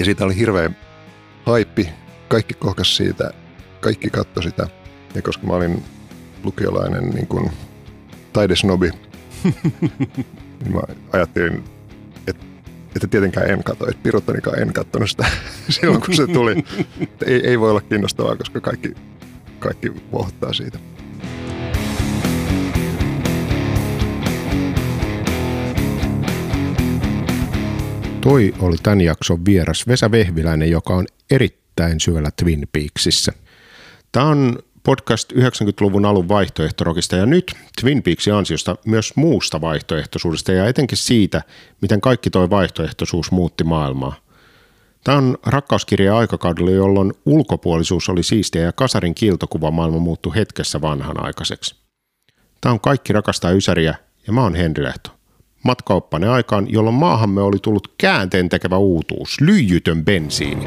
Ja siitä oli hirveä haippi. Kaikki kohkas siitä, kaikki katto sitä. Ja koska mä olin lukiolainen niin kuin taidesnobi, niin mä ajattelin, että, että tietenkään en katso, että Piruttanikaan en katsonut sitä silloin, kun se tuli. ei, ei voi olla kiinnostavaa, koska kaikki, kaikki vohtaa siitä. Toi oli tämän jakson vieras Vesa Vehviläinen, joka on erittäin syvällä Twin Peaksissä. Tämä on podcast 90-luvun alun vaihtoehtorokista ja nyt Twin Peaksin ansiosta myös muusta vaihtoehtoisuudesta ja etenkin siitä, miten kaikki toi vaihtoehtoisuus muutti maailmaa. Tämä on rakkauskirja aikakaudella, jolloin ulkopuolisuus oli siistiä ja kasarin kiiltokuva maailma muuttui hetkessä vanhanaikaiseksi. Tämä on Kaikki rakastaa Ysäriä ja mä oon Henri Lehto matkaoppane aikaan, jolloin maahamme oli tullut käänteen tekevä uutuus, lyijytön bensiini.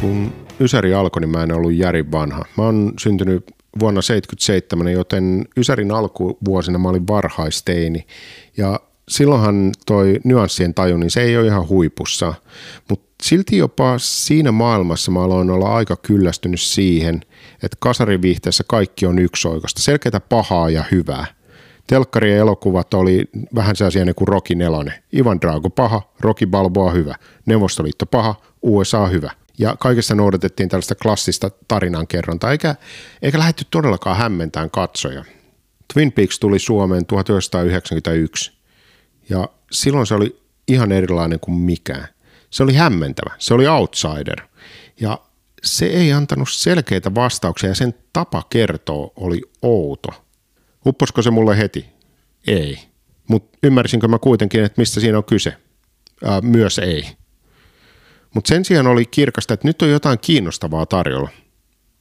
Kun Ysäri alkoi, niin mä en ollut järin vanha. Mä oon syntynyt vuonna 77, joten Ysärin alkuvuosina mä olin varhaisteini. Ja silloinhan toi nyanssien taju, niin se ei ole ihan huipussa. Mutta silti jopa siinä maailmassa mä aloin olla aika kyllästynyt siihen, että kasariviihteessä kaikki on yksioikosta, selkeätä pahaa ja hyvää. Telkkari ja elokuvat oli vähän sellaisia niin kuin Rocky nelonen. Ivan Drago paha, Rocky Balboa hyvä, Neuvostoliitto paha, USA hyvä. Ja kaikessa noudatettiin tällaista klassista tarinankerrontaa, eikä, eikä lähdetty todellakaan hämmentään katsoja. Twin Peaks tuli Suomeen 1991 ja silloin se oli ihan erilainen kuin mikään. Se oli hämmentävä, se oli outsider. Ja se ei antanut selkeitä vastauksia ja sen tapa kertoa oli outo. Upposko se mulle heti? Ei. Mutta ymmärsinkö mä kuitenkin, että mistä siinä on kyse? Ää, myös ei. Mutta sen sijaan oli kirkasta, että nyt on jotain kiinnostavaa tarjolla.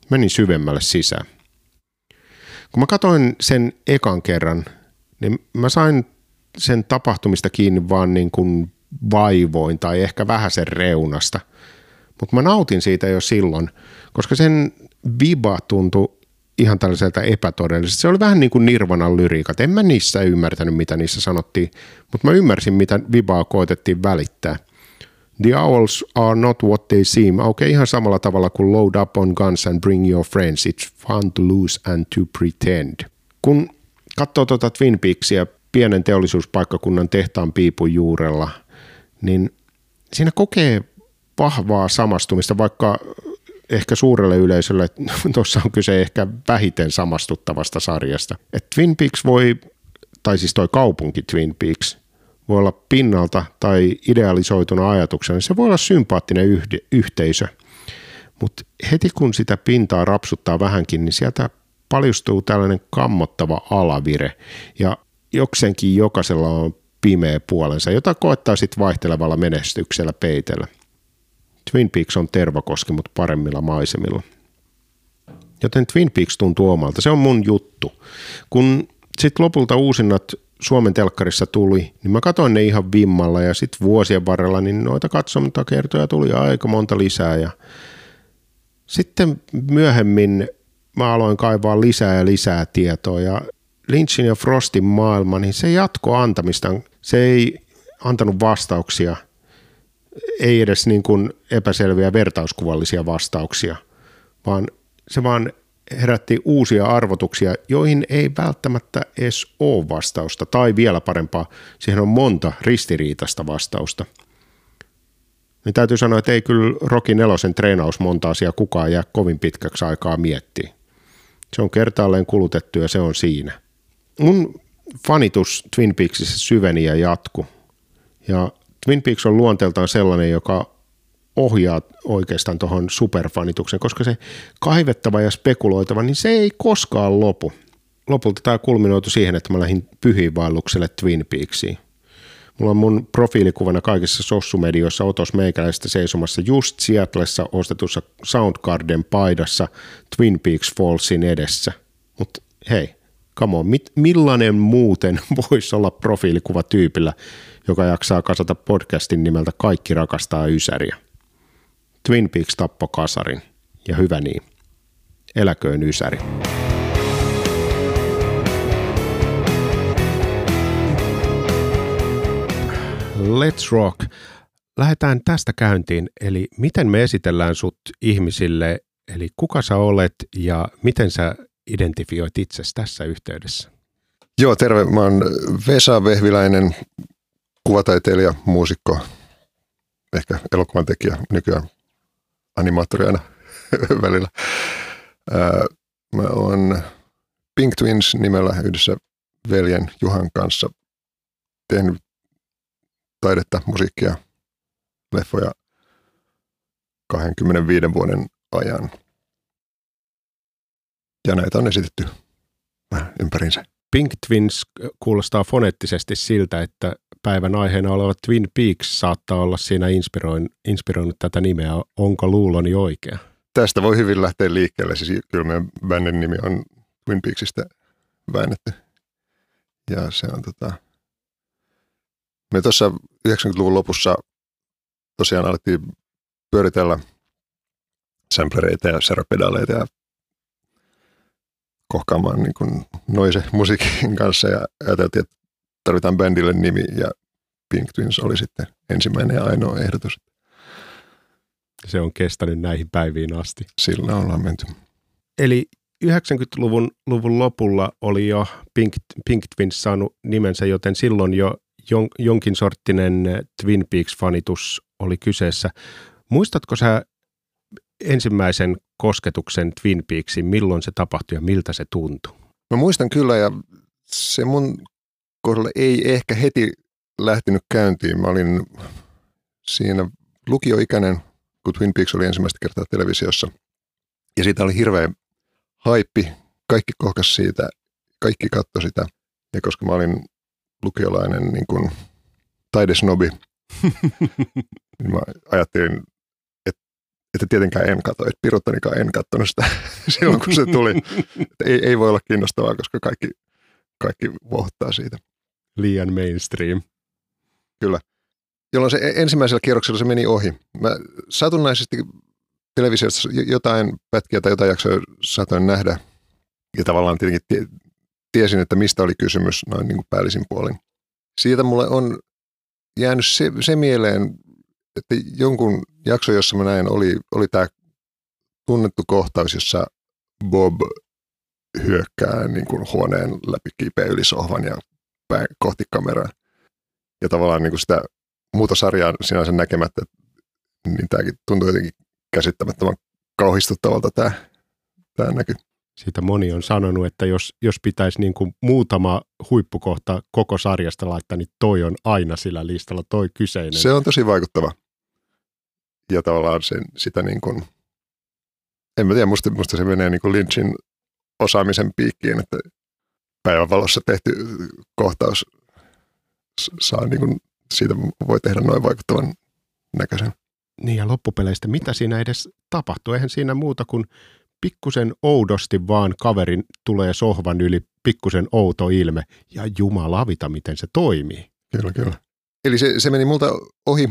Menin syvemmälle sisään. Kun mä katsoin sen ekan kerran, niin mä sain sen tapahtumista kiinni vaan niin kuin vaivoin tai ehkä vähän sen reunasta. Mutta mä nautin siitä jo silloin, koska sen viba tuntui ihan tällaiselta epätodelliselta. Se oli vähän niin kuin Nirvanan lyriikat. En mä niissä ymmärtänyt, mitä niissä sanottiin, mutta mä ymmärsin, mitä vibaa koetettiin välittää. The owls are not what they seem. Okei, okay, ihan samalla tavalla kuin load up on guns and bring your friends. It's fun to lose and to pretend. Kun katsoo tuota Twin Peaksia pienen teollisuuspaikkakunnan tehtaan piipun juurella – niin siinä kokee vahvaa samastumista, vaikka ehkä suurelle yleisölle tuossa on kyse ehkä vähiten samastuttavasta sarjasta. Et Twin Peaks voi, tai siis toi kaupunki Twin Peaks, voi olla pinnalta tai idealisoituna ajatuksena, niin se voi olla sympaattinen yhde, yhteisö. Mutta heti kun sitä pintaa rapsuttaa vähänkin, niin sieltä paljustuu tällainen kammottava alavire. Ja jokseenkin jokaisella on pimeä puolensa, jota koettaa sitten vaihtelevalla menestyksellä peitellä. Twin Peaks on tervakoski, mutta paremmilla maisemilla. Joten Twin Peaks tuntuu omalta. Se on mun juttu. Kun sitten lopulta uusinnat Suomen telkkarissa tuli, niin mä katsoin ne ihan vimmalla ja sitten vuosien varrella niin noita katsomattakertoja tuli aika monta lisää ja sitten myöhemmin mä aloin kaivaa lisää ja lisää tietoa ja Lynchin ja Frostin maailma, niin se jatko antamistaan se ei antanut vastauksia, ei edes niin kuin epäselviä vertauskuvallisia vastauksia, vaan se vaan herätti uusia arvotuksia, joihin ei välttämättä edes ole vastausta, tai vielä parempaa, siihen on monta ristiriitasta vastausta. Niin täytyy sanoa, että ei kyllä Rocky nelosen treenaus monta asiaa kukaan jää kovin pitkäksi aikaa miettiä. Se on kertaalleen kulutettu ja se on siinä. Mun fanitus Twin Peaksissa syveni ja jatku. Ja Twin Peaks on luonteeltaan sellainen, joka ohjaa oikeastaan tuohon superfanitukseen, koska se kaivettava ja spekuloitava, niin se ei koskaan lopu. Lopulta tämä kulminoitu siihen, että mä lähdin pyhiinvaellukselle Twin Peaksiin. Mulla on mun profiilikuvana kaikissa sossumedioissa otos meikäläistä seisomassa just Seattlessa ostetussa Soundgarden paidassa Twin Peaks Fallsin edessä. Mutta hei, come on, mit, millainen muuten voisi olla profiilikuva tyypillä, joka jaksaa kasata podcastin nimeltä Kaikki rakastaa Ysäriä. Twin Peaks tappo kasarin, ja hyvä niin. Eläköön Ysäri. Let's Rock. Lähdetään tästä käyntiin, eli miten me esitellään sut ihmisille, eli kuka sä olet ja miten sä identifioit itsesi tässä yhteydessä? Joo, terve. Mä oon Vesa Vehviläinen, kuvataiteilija, muusikko, ehkä elokuvan tekijä, nykyään animaattori aina välillä. Mä oon Pink Twins nimellä yhdessä veljen Juhan kanssa tehnyt taidetta, musiikkia, leffoja 25 vuoden ajan. Ja näitä on esitetty vähän ympärinsä. Pink Twins kuulostaa foneettisesti siltä, että päivän aiheena oleva Twin Peaks saattaa olla siinä inspiroin, inspiroinut tätä nimeä. Onko luuloni oikea? Tästä voi hyvin lähteä liikkeelle. Siis kyllä meidän bändin nimi on Twin Peaksista väännetty. Ja se on tota... Me tuossa 90-luvun lopussa tosiaan alettiin pyöritellä samplereita ja seropedaaleita ja kohkaamaan niin kuin noise musiikin kanssa ja ajateltiin, että tarvitaan bändille nimi ja Pink Twins oli sitten ensimmäinen ja ainoa ehdotus. Se on kestänyt näihin päiviin asti. Sillä ollaan menty. Eli 90-luvun luvun lopulla oli jo Pink, Pink Twins saanut nimensä, joten silloin jo jon, jonkin sorttinen Twin Peaks-fanitus oli kyseessä. Muistatko sä ensimmäisen kosketuksen Twin Peaksin, milloin se tapahtui ja miltä se tuntui? Mä muistan kyllä ja se mun kohdalla ei ehkä heti lähtenyt käyntiin. Mä olin siinä lukioikäinen, kun Twin Peaks oli ensimmäistä kertaa televisiossa. Ja siitä oli hirveä haippi. Kaikki kohkas siitä, kaikki katto sitä. Ja koska mä olin lukiolainen niin kuin taidesnobi, niin mä ajattelin, että tietenkään en katso, että Piruttanikaan en katsonut sitä silloin, kun se tuli. Että ei, ei voi olla kiinnostavaa, koska kaikki, kaikki vohtaa siitä. Liian mainstream. Kyllä. Jolloin se e-, ensimmäisellä kierroksella se meni ohi. Mä satunnaisesti televisiossa jotain pätkiä tai jotain jaksoa saatoin nähdä. Ja tavallaan tietenkin tiesin, että mistä oli kysymys noin niin kuin päällisin puolin. Siitä mulle on jäänyt se, se mieleen, että jonkun jakso, jossa mä näin, oli, oli tämä tunnettu kohtaus, jossa Bob hyökkää niin kuin huoneen läpi kipeä yli sohvan ja päin kohti kameraa. Ja tavallaan niin kuin sitä muuta sarjaa sinänsä näkemättä, niin tämäkin tuntuu jotenkin käsittämättömän kauhistuttavalta tämä, tämä näky. Siitä moni on sanonut, että jos, jos pitäisi niin kuin muutama huippukohta koko sarjasta laittaa, niin toi on aina sillä listalla, toi kyseinen. Se on tosi vaikuttava. Ja tavallaan sen, sitä niin kuin, en mä tiedä, musta, musta se menee niin kuin Lynchin osaamisen piikkiin, että päivänvalossa tehty kohtaus saa niin kuin, siitä voi tehdä noin vaikuttavan näköisen. Niin ja loppupeleistä, mitä siinä edes tapahtuu? Eihän siinä muuta kuin pikkusen oudosti vaan kaverin tulee sohvan yli, pikkusen outo ilme ja jumalavita, miten se toimii. Kyllä, kyllä. Eli se, se meni multa ohi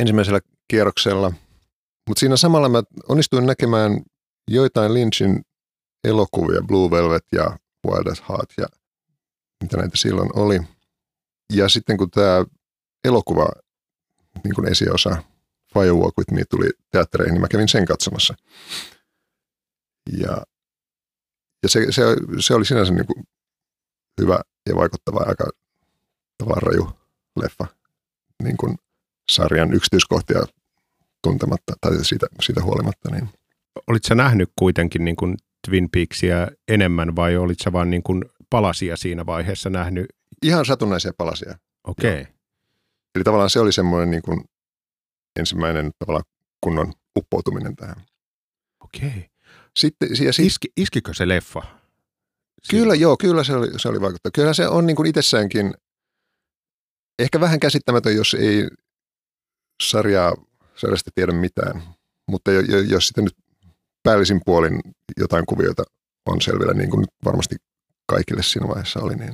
ensimmäisellä kierroksella, mutta siinä samalla mä onnistuin näkemään joitain Lynchin elokuvia, Blue Velvet ja Wild at Heart ja mitä näitä silloin oli. Ja sitten kun tämä elokuva, niin kuin esiosa Firewalk with Me tuli teattereihin, niin mä kävin sen katsomassa. Ja, ja se, se, se, oli sinänsä niin kuin hyvä ja vaikuttava aika tavallaan raju leffa niin kuin sarjan yksityiskohtia tuntematta tai siitä, siitä huolimatta. Niin. Olitko nähnyt kuitenkin niin kuin Twin Peaksia enemmän vai olitko sä vaan niin kuin palasia siinä vaiheessa nähnyt? Ihan satunnaisia palasia. Okei. Okay. Eli tavallaan se oli semmoinen niin kuin ensimmäinen tavallaan kunnon uppoutuminen tähän. Okei. Okay. Sitten, ja sit, Iski, iskikö se leffa? Kyllä, joo, kyllä se oli, se oli vaikuttava. Kyllä se on niin kuin itsessäänkin ehkä vähän käsittämätön, jos ei sarjaa, sarjasta tiedä mitään. Mutta jos sitten nyt päällisin puolin jotain kuvioita on selvillä, niin kuin varmasti kaikille siinä vaiheessa oli, niin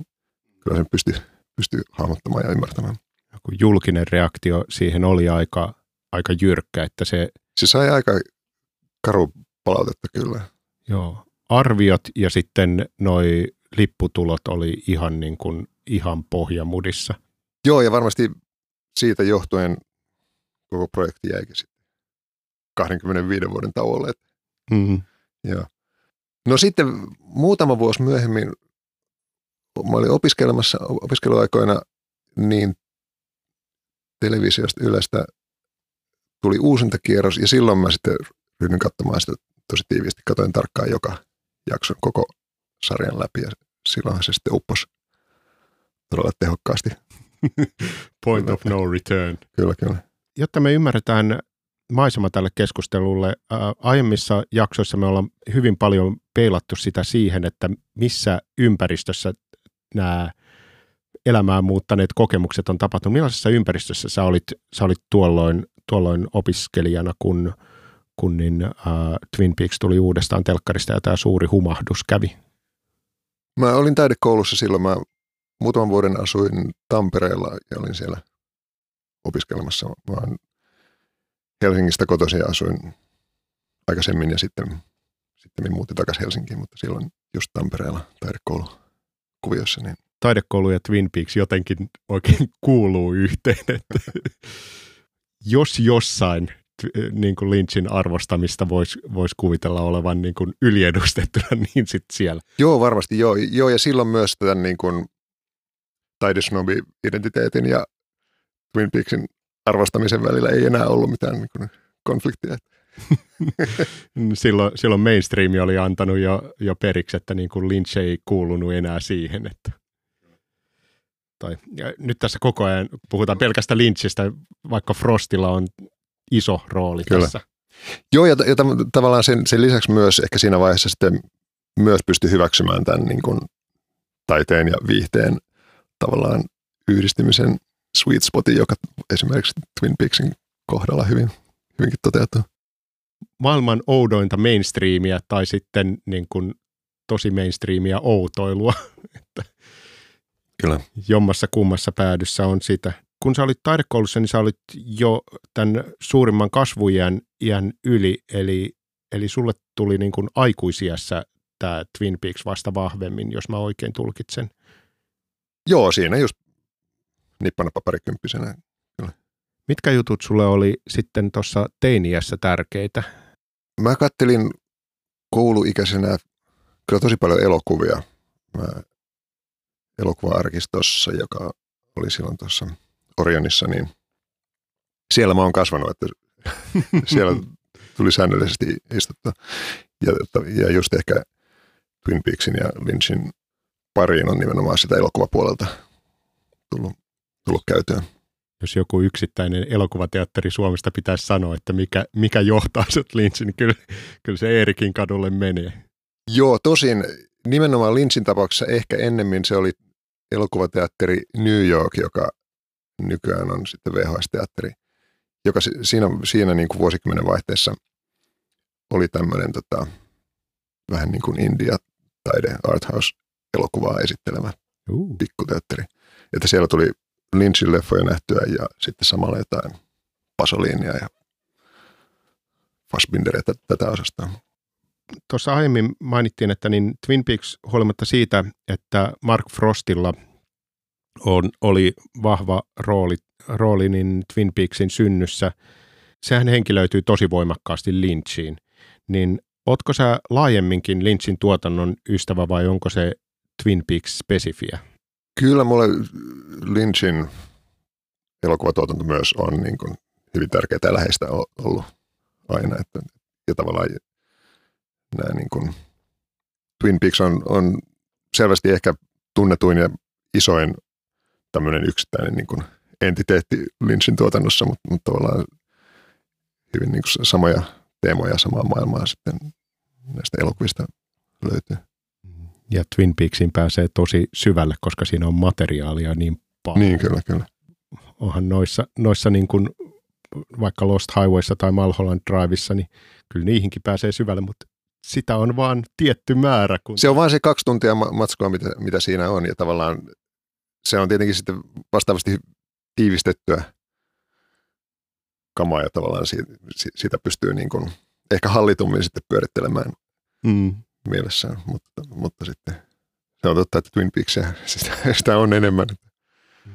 kyllä sen pystyy, pystyy hahmottamaan ja ymmärtämään. Joku julkinen reaktio siihen oli aika, aika jyrkkä, että se... Se sai aika karu palautetta kyllä. Joo. Arviot ja sitten noi lipputulot oli ihan niin kuin ihan pohjamudissa. Joo, ja varmasti siitä johtuen koko projekti jäikin sitten 25 vuoden tauolle. Mm-hmm. Joo. No sitten muutama vuosi myöhemmin, mä olin opiskelemassa opiskeluaikoina, niin televisiosta Ylestä tuli uusintakierros ja silloin mä sitten ryhdyin katsomaan sitä tosi tiiviisti. Katoin tarkkaan joka jakson koko sarjan läpi ja silloinhan se sitten upposi todella tehokkaasti. Point of no return. Kyllä, kyllä. Jotta me ymmärretään maisema tälle keskustelulle, ää, aiemmissa jaksoissa me ollaan hyvin paljon peilattu sitä siihen, että missä ympäristössä nämä elämää muuttaneet kokemukset on tapahtunut. Millaisessa ympäristössä sä olit, sä olit tuolloin, tuolloin opiskelijana, kun, kun niin, äh, Twin Peaks tuli uudestaan telkkarista ja tämä suuri humahdus kävi? Mä olin taidekoulussa silloin. Mä muutaman vuoden asuin Tampereella ja olin siellä opiskelemassa. Olen Helsingistä kotoisin asuin aikaisemmin ja sitten, sitten muutin takaisin Helsinkiin, mutta silloin just Tampereella taidekoulukuviossa. Niin. Taidekoulu ja Twin Peaks jotenkin oikein kuuluu yhteen, että jos jossain niin kuin Lynchin arvostamista voisi vois kuvitella olevan niin kuin yliedustettuna, niin sitten siellä. Joo, varmasti joo. joo. Ja silloin myös tämän niin kuin taidesnobi-identiteetin ja Twin Peaksin arvostamisen välillä ei enää ollut mitään niin kuin konfliktia. silloin, silloin mainstreami oli antanut jo, jo periksi, että niin kuin Lynch ei kuulunut enää siihen. Että. Tai, ja nyt tässä koko ajan puhutaan pelkästä Lynchistä, vaikka Frostilla on iso rooli Kyllä. tässä. Joo, ja, ja tavallaan sen, sen lisäksi myös ehkä siinä vaiheessa sitten myös pystyi hyväksymään tämän niin kuin taiteen ja viihteen tavallaan yhdistymisen sweet spotin, joka esimerkiksi Twin Peaksin kohdalla hyvin, hyvinkin toteutuu. Maailman oudointa mainstreamia tai sitten niin kuin tosi mainstreamia outoilua. että Kyllä. Jommassa kummassa päädyssä on sitä. Kun sä olit taidekoulussa, niin sä olit jo tämän suurimman kasvujän iän yli, eli, eli sulle tuli niin kuin aikuisiässä tämä Twin Peaks vasta vahvemmin, jos mä oikein tulkitsen. Joo, siinä just nippanappa parikymppisenä. Kyllä. Mitkä jutut sulle oli sitten tuossa teiniässä tärkeitä? Mä kattelin kouluikäisenä kyllä tosi paljon elokuvia. Mä elokuva-arkistossa, joka oli silloin tuossa Orionissa, niin siellä mä oon kasvanut, että siellä tuli säännöllisesti istuttua. Ja, ja just ehkä Twin Peaksin ja Lynchin pariin on nimenomaan sitä elokuvapuolelta tullut, tullut käytöön. Jos joku yksittäinen elokuvateatteri Suomesta pitäisi sanoa, että mikä, mikä johtaa sut Lynchin, niin kyllä, kyllä se Eerikin kadulle menee. Joo, tosin nimenomaan Lynchin tapauksessa ehkä ennemmin se oli elokuvateatteri New York, joka nykyään on sitten VHS-teatteri, joka siinä, siinä niin kuin vuosikymmenen vaihteessa oli tämmöinen tota, vähän niin kuin India-taide, arthouse-elokuvaa esittelemä uh. pikkuteatteri. Että siellä tuli Lynchin leffoja nähtyä ja sitten samalla jotain Pasolinia ja Fassbinderia tätä osasta. Tuossa aiemmin mainittiin, että niin Twin Peaks huolimatta siitä, että Mark Frostilla on, oli vahva rooli, rooli niin Twin Peaksin synnyssä, sehän henkilöityy tosi voimakkaasti Lynchiin. Niin Ootko sä laajemminkin Lynchin tuotannon ystävä vai onko se Twin Peaks spesifiä? Kyllä mulle Lynchin elokuvatuotanto myös on niin kuin hyvin tärkeää ja läheistä ollut aina. Että, ja tavallaan nämä niin kuin, Twin Peaks on, on selvästi ehkä tunnetuin ja isoin tämmöinen yksittäinen niin kuin entiteetti Lynchin tuotannossa, mutta, mutta tavallaan hyvin niin kuin samoja teemoja samaa maailmaa sitten näistä elokuvista löytyy. Ja Twin Peaksin pääsee tosi syvälle, koska siinä on materiaalia niin paljon. Niin, kyllä, kyllä. Onhan noissa, noissa niin kuin vaikka Lost Highwayssa tai Malholland Driveissa, niin kyllä niihinkin pääsee syvälle, mutta sitä on vaan tietty määrä. Kun... Se on vain se kaksi tuntia matskua, mitä, mitä siinä on, ja tavallaan se on tietenkin sitten vastaavasti tiivistettyä kamaa, ja tavallaan siitä, siitä pystyy niin kuin ehkä hallitummin sitten pyörittelemään mm. Mielessään, mutta, mutta sitten se on totta, että Twin Peaksia sitä, sitä on enemmän. Mm.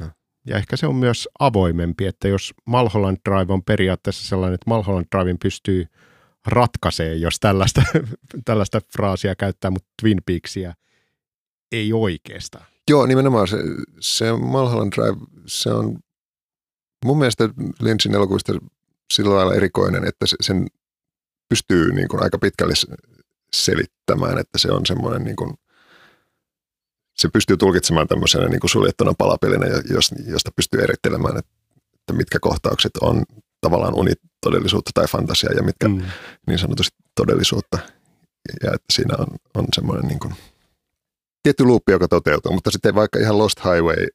Ja. Ja ehkä se on myös avoimempi, että jos Malholland Drive on periaatteessa sellainen, että Malholland Drivein pystyy ratkaisee, jos tällaista, tällaista fraasia käyttää, mutta Twin Peaksia ei oikeastaan. Joo, nimenomaan se, se Mulholland Drive, se on mun mielestä Lynchin elokuvista sillä lailla erikoinen, että sen pystyy niin kuin aika pitkälle selittämään, että se on semmoinen niin kuin, se pystyy tulkitsemaan tämmöisenä niin kuin suljettuna palapelinä, josta pystyy erittelemään, että, että mitkä kohtaukset on tavallaan unitodellisuutta tai fantasiaa ja mitkä mm. niin sanotusti todellisuutta. Ja että siinä on, on semmoinen niin kuin, tietty luuppi, joka toteutuu, mutta sitten vaikka ihan Lost Highway,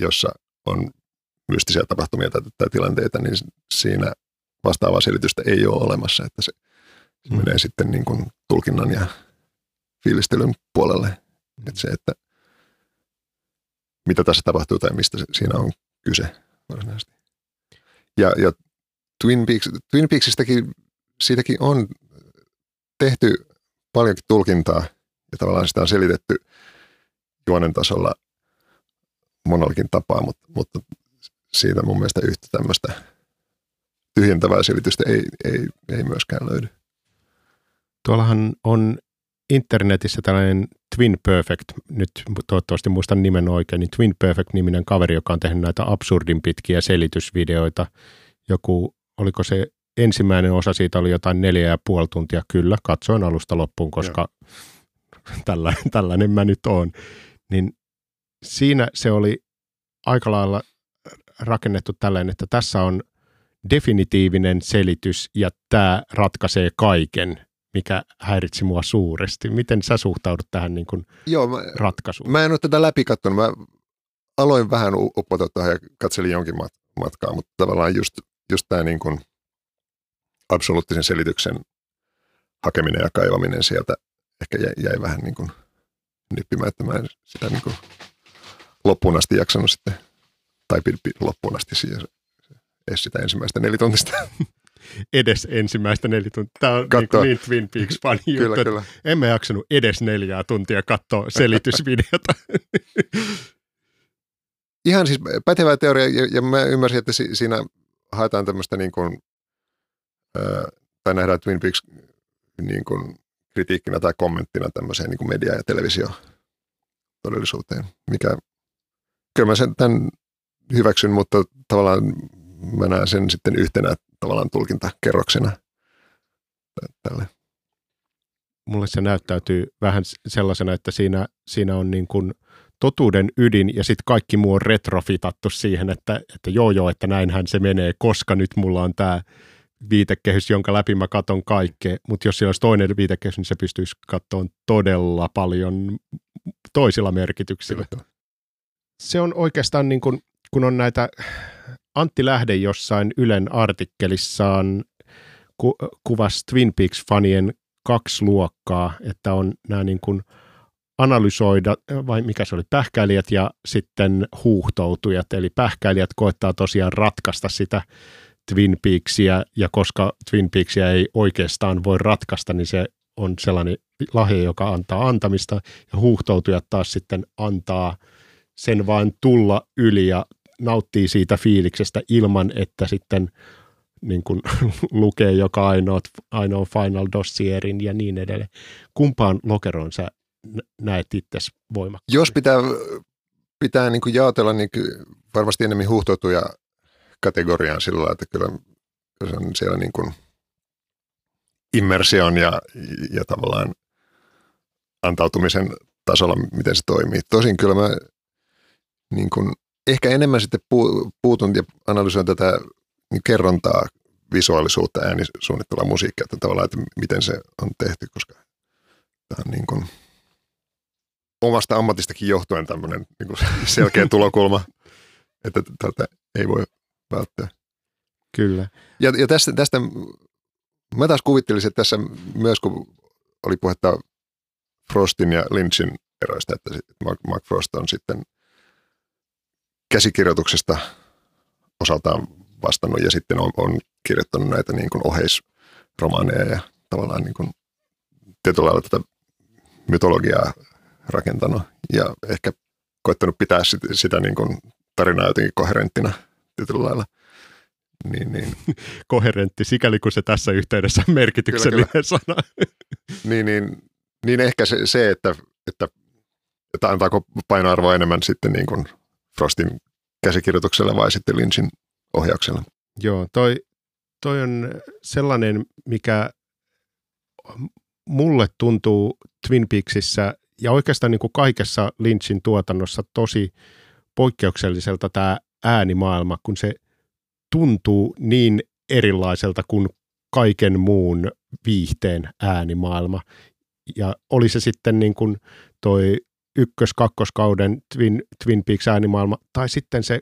jossa on mystisiä tapahtumia tai, tai tilanteita, niin siinä vastaavaa selitystä ei ole olemassa, että se, se mm. menee sitten niin kuin tulkinnan ja fiilistelyn puolelle. Mm. Että se, että mitä tässä tapahtuu tai mistä siinä on kyse varsinaisesti. Ja, ja Twin, Peaks, Twin Peaksistäkin, siitäkin on tehty paljonkin tulkintaa ja tavallaan sitä on selitetty juonen tasolla monellakin tapaa, mutta, mutta siitä mun mielestä yhtä tämmöistä tyhjentävää selitystä ei, ei, ei myöskään löydy. Tuollahan on internetissä tällainen Twin Perfect, nyt toivottavasti muistan nimen oikein, niin Twin Perfect-niminen kaveri, joka on tehnyt näitä absurdin pitkiä selitysvideoita. Joku, oliko se ensimmäinen osa siitä oli jotain neljä ja puoli tuntia, kyllä, katsoin alusta loppuun, koska tällä, tällainen mä nyt oon. Niin siinä se oli aika lailla rakennettu tällainen, että tässä on definitiivinen selitys ja tämä ratkaisee kaiken mikä häiritsi mua suuresti. Miten sä suhtaudut tähän niin kuin Joo, mä, ratkaisuun? Mä en ole tätä läpi katsonut. Mä aloin vähän uppota tähän ja katselin jonkin mat- matkaa, mutta tavallaan just, just tämä niin kuin absoluuttisen selityksen hakeminen ja kaivaminen sieltä ehkä jäi, jäi vähän niin kuin nippimään, että mä en sitä niin kuin loppuun asti jaksanut sitten, tai loppuun asti siihen, edes sitä ensimmäistä nelituntista. edes ensimmäistä neljä tuntia. Tämä on niin, niin Twin Peaks fani kyllä, juttu, kyllä. Emme jaksanut edes neljää tuntia katsoa selitysvideota. Ihan siis pätevä teoria, ja, ja mä ymmärsin, että si, siinä haetaan tämmöistä niin kuin, äh, tai nähdään Twin Peaks niin kuin kritiikkinä tai kommenttina tämmöiseen niin kuin media- ja televisio-todellisuuteen, mikä kyllä mä sen tämän hyväksyn, mutta tavallaan mä näen sen sitten yhtenä tavallaan tulkintakerroksena tälle. Mulle se näyttäytyy vähän sellaisena, että siinä, siinä on niin kuin totuuden ydin ja sitten kaikki muu on retrofitattu siihen, että, että joo joo, että näinhän se menee, koska nyt mulla on tämä viitekehys, jonka läpi mä katon kaikkea, mutta jos siellä olisi toinen viitekehys, niin se pystyisi katsomaan todella paljon toisilla merkityksillä. Se on oikeastaan niin kuin, kun on näitä Antti Lähde jossain Ylen artikkelissaan ku, kuvasi Twin Peaks-fanien kaksi luokkaa, että on nämä niin kuin analysoida, vai mikä se oli, pähkäilijät ja sitten huuhtoutujat. Eli pähkäilijät koettaa tosiaan ratkaista sitä Twin Peaksia, ja koska Twin Peaksia ei oikeastaan voi ratkaista, niin se on sellainen lahja, joka antaa antamista, ja huuhtoutujat taas sitten antaa sen vain tulla yli ja nauttii siitä fiiliksestä ilman, että sitten niin kuin lukee joka ainoa, ainoa Final Dossierin ja niin edelleen. Kumpaan lokeroon sä näet itse voimakkaasti? Jos pitää, pitää niin kuin jaotella, niin varmasti enemmän huhtoutuja kategoriaan sillä lailla, että kyllä se on siellä niin kuin immersion ja, ja tavallaan antautumisen tasolla, miten se toimii. Tosin kyllä mä niin kuin ehkä enemmän sitten puutun ja analysoin tätä kerrontaa, visuaalisuutta, äänisuunnittelua, musiikkia, että tavallaan, että miten se on tehty, koska tämä on niin kuin omasta ammatistakin johtuen tämmöinen niin kuin selkeä tulokulma, että tältä ei voi välttää. Kyllä. Ja, ja tästä, tästä, mä taas kuvittelisin, että tässä myös kun oli puhetta Frostin ja Lynchin eroista, että Mark, Mark Frost on sitten – käsikirjoituksesta osaltaan vastannut ja sitten on, on kirjoittanut näitä niin kuin oheisromaaneja ja tavallaan niin kuin tietyllä lailla tätä mytologiaa rakentanut ja ehkä koittanut pitää sitä, sitä niin kuin tarinaa jotenkin koherenttina tietyllä lailla. Niin, niin. Koherentti, sikäli kun se tässä yhteydessä on merkityksellinen kyllä, kyllä. sana. niin, niin, niin ehkä se, se että, että, että antaako painoarvoa enemmän sitten niin kuin Frostin käsikirjoituksella vai sitten Lynchin ohjauksella. Joo, toi, toi on sellainen, mikä mulle tuntuu Twin Peaksissä ja oikeastaan niin kuin kaikessa Lynchin tuotannossa tosi poikkeukselliselta tämä äänimaailma, kun se tuntuu niin erilaiselta kuin kaiken muun viihteen äänimaailma. Ja oli se sitten niin kuin toi ykkös-kakkoskauden Twin, Twin Peaks äänimaailma, tai sitten se,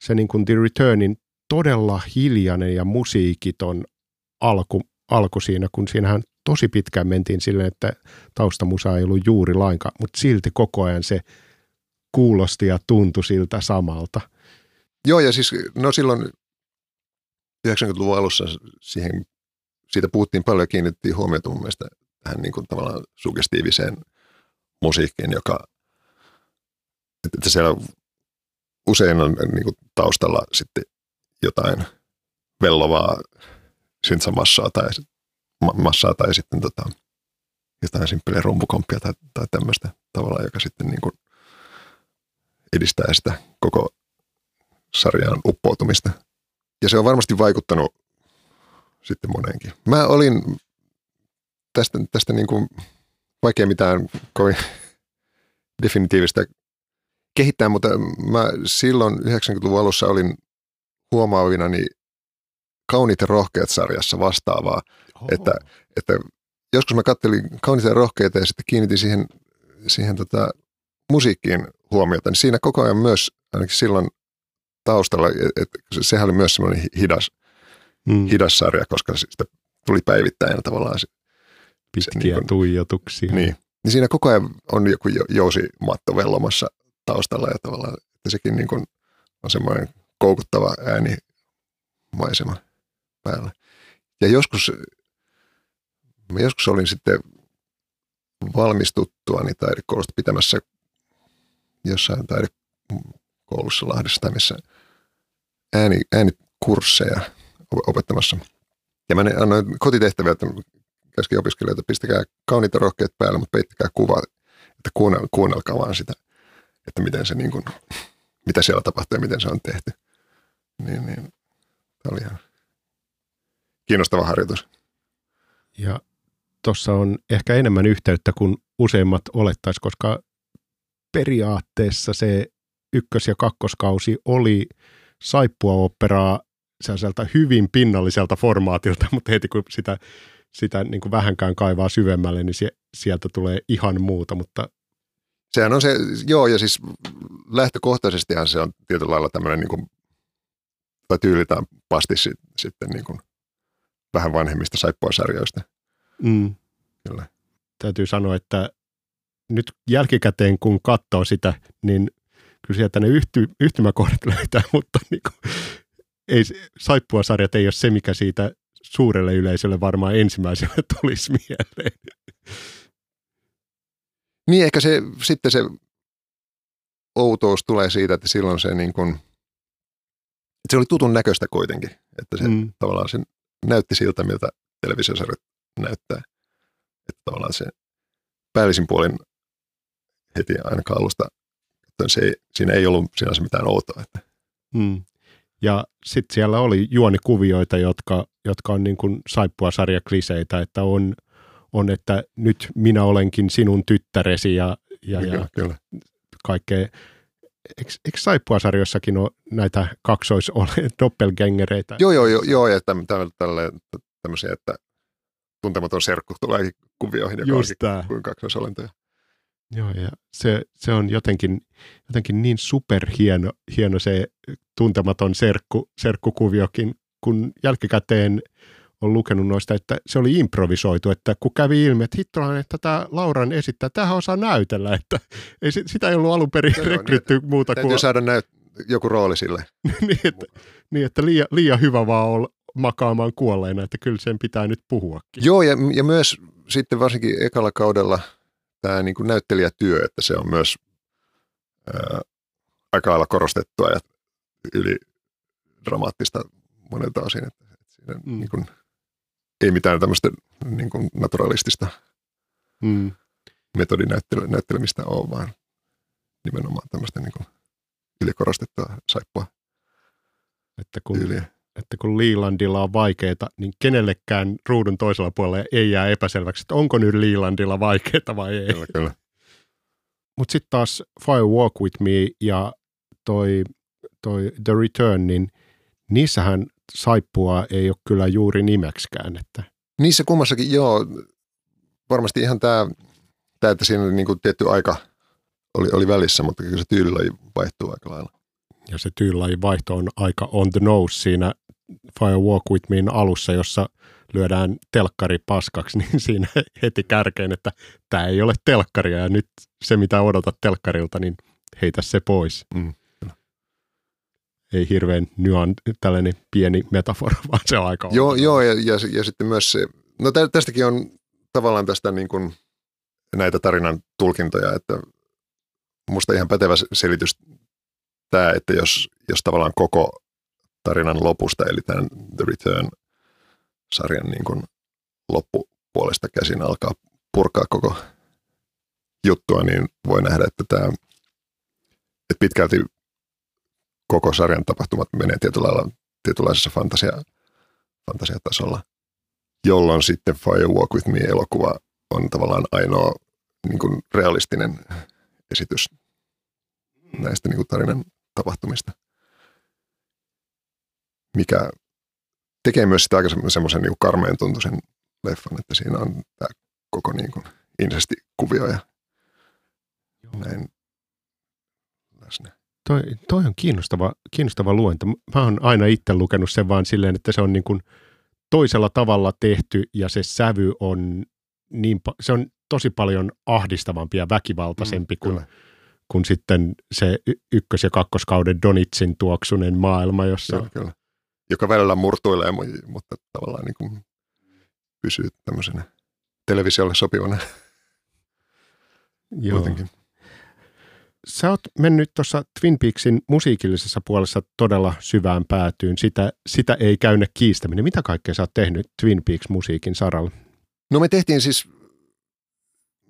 se niin kuin The Returnin todella hiljainen ja musiikiton alku, alku siinä, kun siinähän tosi pitkään mentiin silleen, että taustamusa ei ollut juuri lainkaan, mutta silti koko ajan se kuulosti ja tuntui siltä samalta. Joo, ja siis no silloin 90-luvun alussa siihen, siitä puhuttiin paljon ja kiinnitettiin huomiota mun mielestä tähän niin kuin tavallaan sugestiiviseen musiikkiin, joka, että siellä usein on niin kuin taustalla sitten jotain vellovaa syntsamassaa tai, massaa tai sitten tota, jotain simppeliä rumpukomppia tai, tai tämmöistä tavalla, joka sitten niin kuin edistää sitä koko sarjan uppoutumista. Ja se on varmasti vaikuttanut sitten moneenkin. Mä olin tästä, tästä niin kuin, vaikea mitään kovin definitiivistä kehittää, mutta mä silloin 90-luvun alussa olin huomaavinani Kauniit ja rohkeat sarjassa vastaavaa, Oho. että, että joskus mä kattelin Kauniita ja rohkeita ja sitten kiinnitin siihen, siihen tota, musiikkiin huomiota, niin siinä koko ajan myös, ainakin silloin taustalla, että sehän oli myös semmoinen hidas, mm. hidas sarja, koska sitä tuli päivittäin tavallaan Pitkiä se, niin kuin, tuijotuksia. Niin. niin siinä koko ajan on joku jousimatto vellomassa taustalla ja tavallaan, että sekin niin kuin on semmoinen koukuttava ääni maisema päällä. Ja joskus, mä joskus olin sitten valmistuttuani taidekoulusta pitämässä jossain taidekoulussa Lahdessa tai missä ääni, äänikursseja opettamassa. Ja mä annoin kotitehtäviä, että käskin opiskelijoita, pistäkää kauniita rohkeat päälle, mutta peittäkää kuva, että kuunnel, kuunnelkaa vaan sitä, että miten se niin kuin, mitä siellä tapahtuu ja miten se on tehty. Niin, niin tämä oli ihan kiinnostava harjoitus. Ja tuossa on ehkä enemmän yhteyttä kuin useimmat olettaisiin, koska periaatteessa se ykkös- ja kakkoskausi oli saippua-operaa sellaiselta hyvin pinnalliselta formaatilta, mutta heti kun sitä, sitä niin kuin vähänkään kaivaa syvemmälle, niin se, sieltä tulee ihan muuta, mutta Sehän on se, joo, ja siis lähtökohtaisestihan se on tietyllä lailla tämmöinen niin kuin, tai tyylitään pasti sitten niin kuin vähän vanhemmista saippua-sarjoista. Mm. Kyllä. Täytyy sanoa, että nyt jälkikäteen kun katsoo sitä, niin kyllä sieltä ne yhty, yhtymäkohdat löytää, mutta niin kuin, ei, saippua-sarjat ei ole se, mikä siitä suurelle yleisölle varmaan ensimmäisenä tulisi mieleen. Niin, ehkä se, sitten se outous tulee siitä, että silloin se niin kuin, se oli tutun näköistä kuitenkin, että se mm. tavallaan se näytti siltä, miltä televisiosarjat näyttää. Että tavallaan se päällisin puolin heti ainakaan alusta, että se ei, siinä ei ollut sinänsä mitään outoa. Että. Mm. Ja sitten siellä oli juonikuvioita, jotka, jotka on niin kuin saippua sarjakliseitä, että on, on, että nyt minä olenkin sinun tyttäresi ja, ja, kyllä, ja kyllä. kaikkea. Eikö, eikö saippua-sarjossakin ole näitä kaksois doppelgängereitä? Joo, joo, joo, joo ja tälle, tämmöisiä, että tuntematon serkku tulee kuvioihin, joka Just onkin kuin kaksoisolentoja. Joo, ja se, se on jotenkin, jotenkin niin superhieno hieno se tuntematon serkku, serkkukuviokin, kun jälkikäteen on lukenut noista, että se oli improvisoitu, että kun kävi ilmi, että hittolainen, että tämä Lauran esittää, tämähän osaa näytellä, että ei, sitä ei ollut alun perin no, rekrytty niin, muuta kuin... saada näyt, joku rooli sille. niin, että, niin, että liian, liian hyvä vaan olla makaamaan kuolleena, että kyllä sen pitää nyt puhuakin. Joo, ja, ja myös sitten varsinkin ekalla kaudella – tämä niin kuin näyttelijätyö, että se on myös ää, aika lailla korostettua ja yli dramaattista monelta osin. Että, että siinä mm. niin kuin, ei mitään tämmöistä niin kuin naturalistista mm. metodinäyttelemistä ole, vaan nimenomaan tämmöistä niin kuin ylikorostettua saippua että kun, tyyliä. että kun Liilandilla on vaikeita, niin kenellekään ruudun toisella puolella ei jää epäselväksi, että onko nyt Liilandilla vaikeita vai ei. Kyllä, kyllä. Mutta sitten taas Fire Walk With Me ja toi, toi The Return, niin niissähän saippua ei ole kyllä juuri nimeksikään. Että. Niissä kummassakin, joo, varmasti ihan tämä, tää, että siinä oli niinku tietty aika oli, oli välissä, mutta kyllä se tyylilaji vaihtuu aika lailla. Ja se tyylilajin vaihto on aika on the nose siinä Fire Walk With Me alussa, jossa lyödään telkkari paskaksi, niin siinä heti kärkeen, että tämä ei ole telkkaria ja nyt se mitä odotat telkkarilta, niin heitä se pois. Mm. Ei hirveän nyan, tällainen pieni metafora, vaan se on aika Joo, joo ja, ja, ja, sitten myös se, no tästäkin on tavallaan tästä niin kuin näitä tarinan tulkintoja, että musta ihan pätevä selitys tämä, että jos, jos tavallaan koko tarinan lopusta, eli tämän The Return-sarjan niin kuin loppupuolesta käsin alkaa purkaa koko juttua, niin voi nähdä, että tämä että pitkälti koko sarjan tapahtumat menee tietynlailla, tietynlaisessa fantasia, fantasiatasolla, jolloin sitten Fire Walk With Me-elokuva on tavallaan ainoa niin kuin realistinen esitys näistä niin kuin tarinan tapahtumista, mikä tekee myös sitä aika semmoisen niin karmeen tuntuisen leffan, että siinä on tämä koko niin kuin insestikuvio ja Joo. näin. Toi, toi on kiinnostava, kiinnostava luento. Mä oon aina itse lukenut sen vaan silleen, että se on niin kuin toisella tavalla tehty ja se sävy on niin, se on tosi paljon ahdistavampi ja väkivaltaisempi mm, kuin, kyllä kuin sitten se ykkös- ja kakkoskauden Donitsin tuoksunen maailma, jossa... Kyllä, kyllä. Joka välillä murtuilee, mutta tavallaan niin kuin pysyy tämmöisenä televisiolle sopivana. Joo. Kuitenkin. Sä oot mennyt tuossa Twin Peaksin musiikillisessa puolessa todella syvään päätyyn. Sitä, sitä ei käyne kiistäminen. Mitä kaikkea sä oot tehnyt Twin Peaks musiikin saralla? No me tehtiin siis,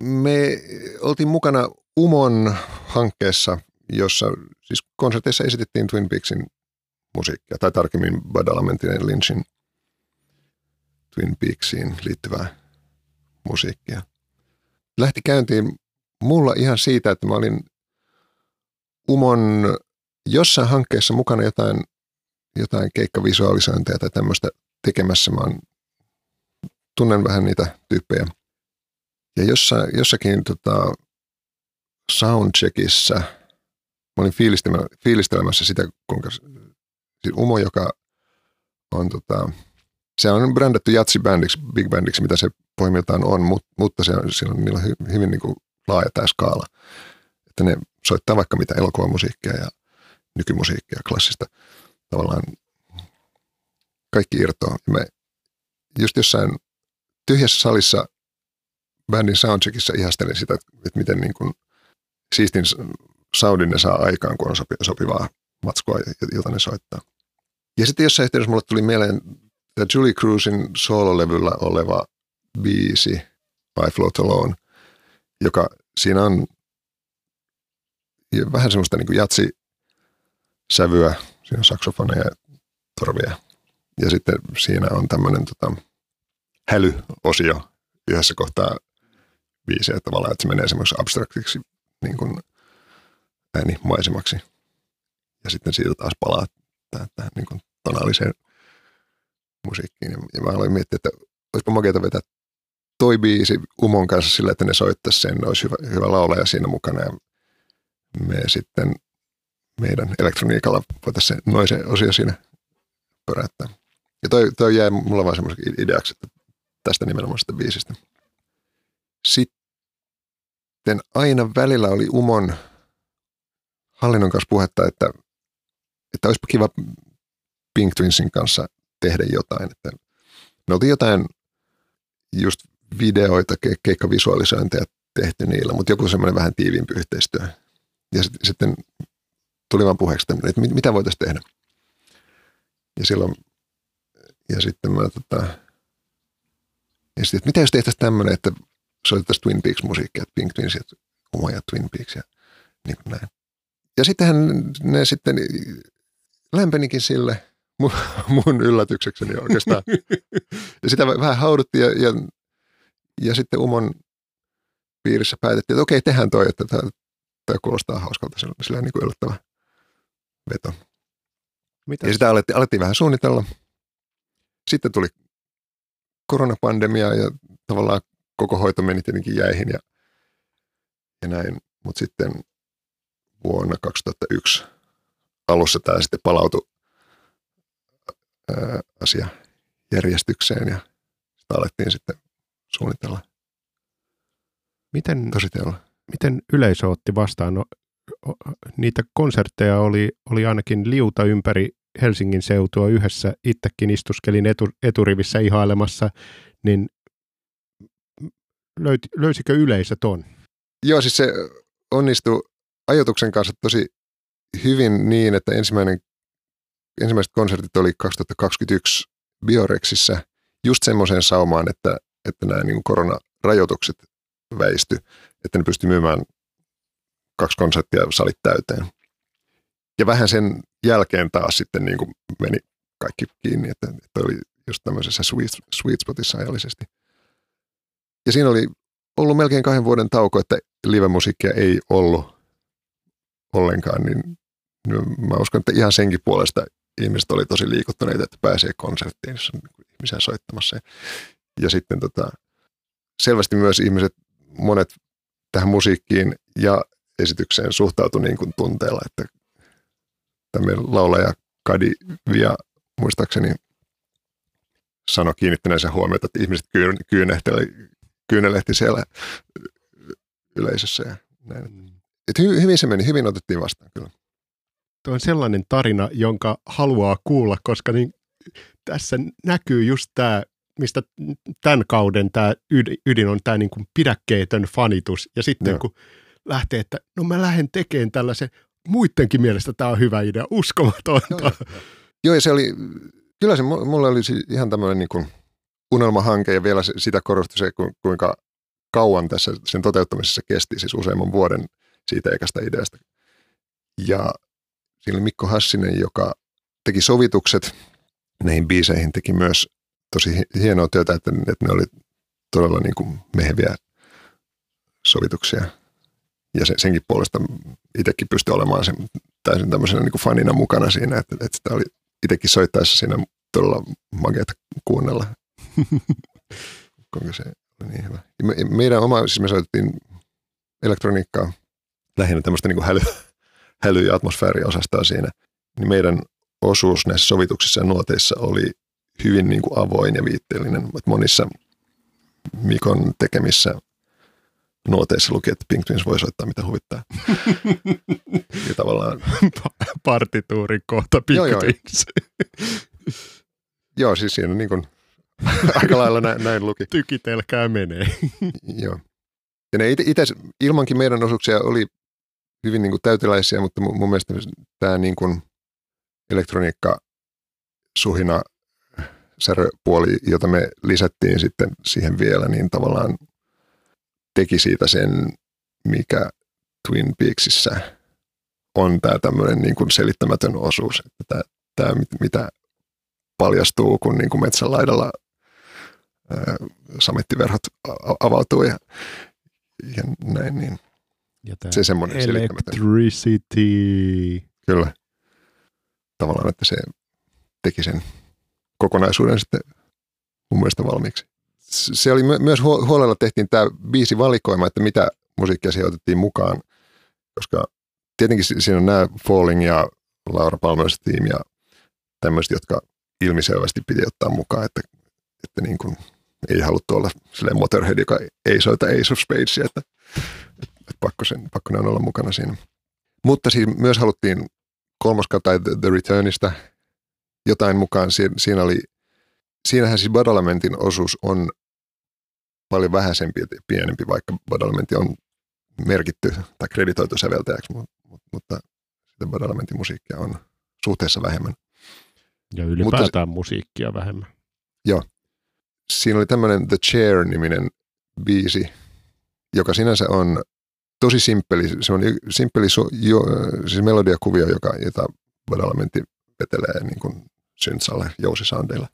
me oltiin mukana Umon hankkeessa, jossa siis konserteissa esitettiin Twin Peaksin musiikkia, tai tarkemmin Badalamentin ja Lynchin Twin Peaksiin liittyvää musiikkia. Lähti käyntiin mulla ihan siitä, että mä olin Umon jossain hankkeessa mukana jotain, jotain keikkavisualisointeja tai tämmöistä tekemässä. Mä tunnen vähän niitä tyyppejä. Ja jossain, jossakin tota, soundcheckissa mä olin fiilistelemässä sitä, kuinka siis Umo, joka on tota, se on brändätty jatsibändiksi, big bandiksi, mitä se pohjimmiltaan on, mutta, se on, siinä on niillä hyvin, hyvin niin kuin laaja tämä skaala. Että ne soittaa vaikka mitä elokuvamusiikkia ja nykymusiikkia, klassista. Tavallaan kaikki irtoaa. Me just jossain tyhjässä salissa bändin soundcheckissa ihastelin sitä, että miten niin kuin – siistin saudin ne saa aikaan, kun on sopi, sopivaa matskua, jota ne soittaa. Ja sitten jossain yhteydessä mulle tuli mieleen tämä Julie Cruisin soololevyllä oleva biisi I Float Alone, joka siinä on vähän semmoista niin jatsi sävyä, siinä on saksofoneja ja torvia. Ja sitten siinä on tämmöinen tota, hälyosio yhdessä kohtaa biisiä tavallaan, että se menee semmoiksi abstraktiksi niin kuin äänimaisemaksi. Ja sitten siitä taas palaa tähän, tähän niin kuin tonaaliseen musiikkiin. Ja mä aloin miettiä, että olisiko makeata vetää toi biisi Umon kanssa sillä, että ne soittaisi sen, olisi hyvä, hyvä laulaja siinä mukana. Ja me sitten meidän elektroniikalla voitaisiin se noisen osio siinä pöräyttää. Ja toi, toi jäi mulla vaan semmoisen ideaksi, että tästä nimenomaisesta biisistä. Sitten aina välillä oli Umon hallinnon kanssa puhetta, että, että olisipa kiva Pink Twinsin kanssa tehdä jotain. Että me oltiin jotain just videoita, ke- keikkavisualisointeja tehty niillä, mutta joku semmoinen vähän tiiviimpi yhteistyö. Ja sit, sitten tuli vaan puheeksi, että, että mitä voitaisiin tehdä. Ja silloin, ja sitten mä tota, ja sitten, että mitä jos tehtäisiin tämmöinen, että soitettaisiin Twin Peaks-musiikkia, että Pink Twins ja Uma ja Twin Peaks ja niin kuin näin. Ja sittenhän ne sitten lämpenikin sille mun, mun yllätyksekseni oikeastaan. ja sitä vähän hauduttiin ja, ja, ja sitten Umon piirissä päätettiin, että okei, tehdään toi, että tämä kuulostaa hauskalta, sillä niin kuin yllättävä veto. Mitä? Ja sitä alettiin, alettiin vähän suunnitella. Sitten tuli koronapandemia ja tavallaan koko hoito meni tietenkin jäihin ja, ja näin. Mutta sitten vuonna 2001 alussa tämä sitten palautui ää, asia järjestykseen ja sitä alettiin sitten suunnitella. Miten, miten yleisö otti vastaan? No, niitä konsertteja oli, oli ainakin liuta ympäri Helsingin seutua yhdessä. Itsekin istuskelin etu, eturivissä ihailemassa, niin löyti, löysikö yleisö ton? Joo, siis se onnistui ajatuksen kanssa tosi hyvin niin, että ensimmäinen, ensimmäiset konsertit oli 2021 Biorexissä just semmoiseen saumaan, että, että nämä niin koronarajoitukset väisty, että ne pystyi myymään kaksi konserttia salit täyteen. Ja vähän sen jälkeen taas sitten niin kuin meni kaikki kiinni, että, että oli just tämmöisessä sweet, sweet spotissa ajallisesti. Ja siinä oli ollut melkein kahden vuoden tauko, että live-musiikkia ei ollut ollenkaan, niin mä uskon, että ihan senkin puolesta ihmiset oli tosi liikuttuneita, että pääsee konserttiin, jossa on ihmisiä soittamassa. Ja sitten tota, selvästi myös ihmiset, monet tähän musiikkiin ja esitykseen suhtautui niin kuin tunteella, että tämmöinen laulaja Kadi Via muistaakseni sanoi kiinnittäneensä huomiota, että ihmiset kyynelehti siellä yleisössä ja näin. Mm. Et hy, hyvin se meni, hyvin otettiin vastaan kyllä. Tuo on sellainen tarina, jonka haluaa kuulla, koska niin tässä näkyy just tämä, mistä tämän kauden tämä ydin on tämä niin kuin pidäkkeetön fanitus. Ja sitten no. kun lähtee, että no mä lähden tekemään tällaisen, muidenkin mielestä tämä on hyvä idea, uskomatonta. Joo, joo. joo ja se oli, kyllä se mulle oli ihan tämmöinen niin kuin unelmahanke ja vielä sitä korostui se, kuinka kauan tässä sen toteuttamisessa kesti, siis useamman vuoden siitä ekasta ideasta. Ja siinä oli Mikko Hassinen, joka teki sovitukset näihin biiseihin, teki myös tosi hienoa työtä, että, että ne oli todella niin kuin meheviä sovituksia. Ja sen, senkin puolesta itsekin pystyi olemaan sen, täysin tämmöisenä niin kuin fanina mukana siinä, että, että sitä oli itsekin soittaessa siinä todella makeata kuunnella. Kuinka se oli niin hyvä. Me, meidän oma, siis me soitettiin elektroniikkaa, lähinnä tämmöistä niin kuin häly, häly- ja atmosfääriosastoa siinä, niin meidän osuus näissä sovituksissa ja nuoteissa oli hyvin niin kuin avoin ja viitteellinen. Että monissa Mikon tekemissä nuoteissa luki, että Pink Twins voi soittaa mitä huvittaa. ja tavallaan... Partituurin kohta Pink joo, Twins. joo, siis siinä niin kuin, aika lailla näin, näin luki. Tykitelkää menee. joo. Ja ne itse ilmankin meidän osuuksia oli hyvin niin kuin täyteläisiä, mutta mun, mun mielestä tämä niin kuin elektroniikka suhina säröpuoli, jota me lisättiin sitten siihen vielä, niin tavallaan teki siitä sen, mikä Twin Peaksissä on tämä tämmöinen niin kuin selittämätön osuus, että tämä, tämä mitä paljastuu, kun niin kuin metsän laidalla ää, samettiverhot avautuu ja, ja näin, niin – ja se semmoinen Electricity. Kyllä. Tavallaan, että se teki sen kokonaisuuden sitten mun mielestä valmiiksi. Se oli myös huolella tehtiin tämä viisi valikoima, että mitä musiikkia siihen otettiin mukaan, koska tietenkin siinä on nämä Falling ja Laura Palmer's Team ja tämmöiset, jotka ilmiselvästi piti ottaa mukaan, että, että niin kuin ei haluttu olla silleen Motorhead, joka ei soita Ace of Spadesia, että, että pakko, sen, pakko ne on olla mukana siinä. Mutta siis myös haluttiin kolmoskautta The Returnista jotain mukaan. Si- siinä oli, siinähän siis Badalamentin osuus on paljon vähäisempi ja pienempi, vaikka Badalamenti on merkitty tai kreditoitu säveltäjäksi, mutta, mutta sitä Badalamentin musiikkia on suhteessa vähemmän. Ja ylipäätään Mutta, musiikkia vähemmän. Joo. Siinä oli tämmöinen The Chair-niminen biisi, joka sinänsä on tosi simppeli. Se on simppeli so, jo, siis melodiakuvio, joka, jota Badalamentti vetelee niin kuin syntsalle jousisoundeilla,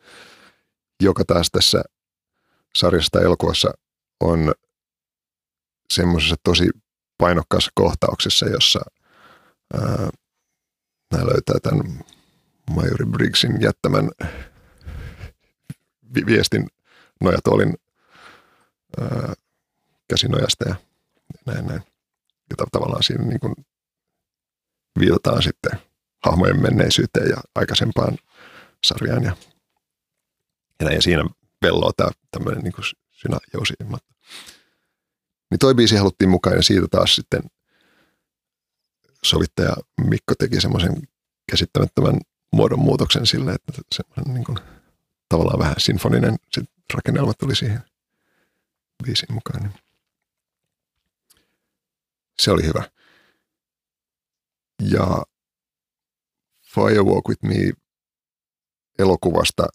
joka taas tässä sarjasta elokuvassa on semmoisessa tosi painokkaassa kohtauksessa, jossa ää, nämä löytää tämän Majori Briggsin jättämän vi- viestin nojatuolin ää, käsinojasta ja näin näin. Jota tavallaan siinä niin kuin viitataan sitten hahmojen menneisyyteen ja aikaisempaan sarjaan. Ja, ja, ja siinä velloo tämä tämmöinen niin kuin synäjousi. Niin toi biisi haluttiin mukaan ja siitä taas sitten sovittaja Mikko teki semmoisen käsittämättömän muodonmuutoksen sille, että semmoinen niin kuin, tavallaan vähän sinfoninen sit rakennelma tuli siihen biisiin mukaan. Niin se oli hyvä. Ja Firewalk With Me elokuvasta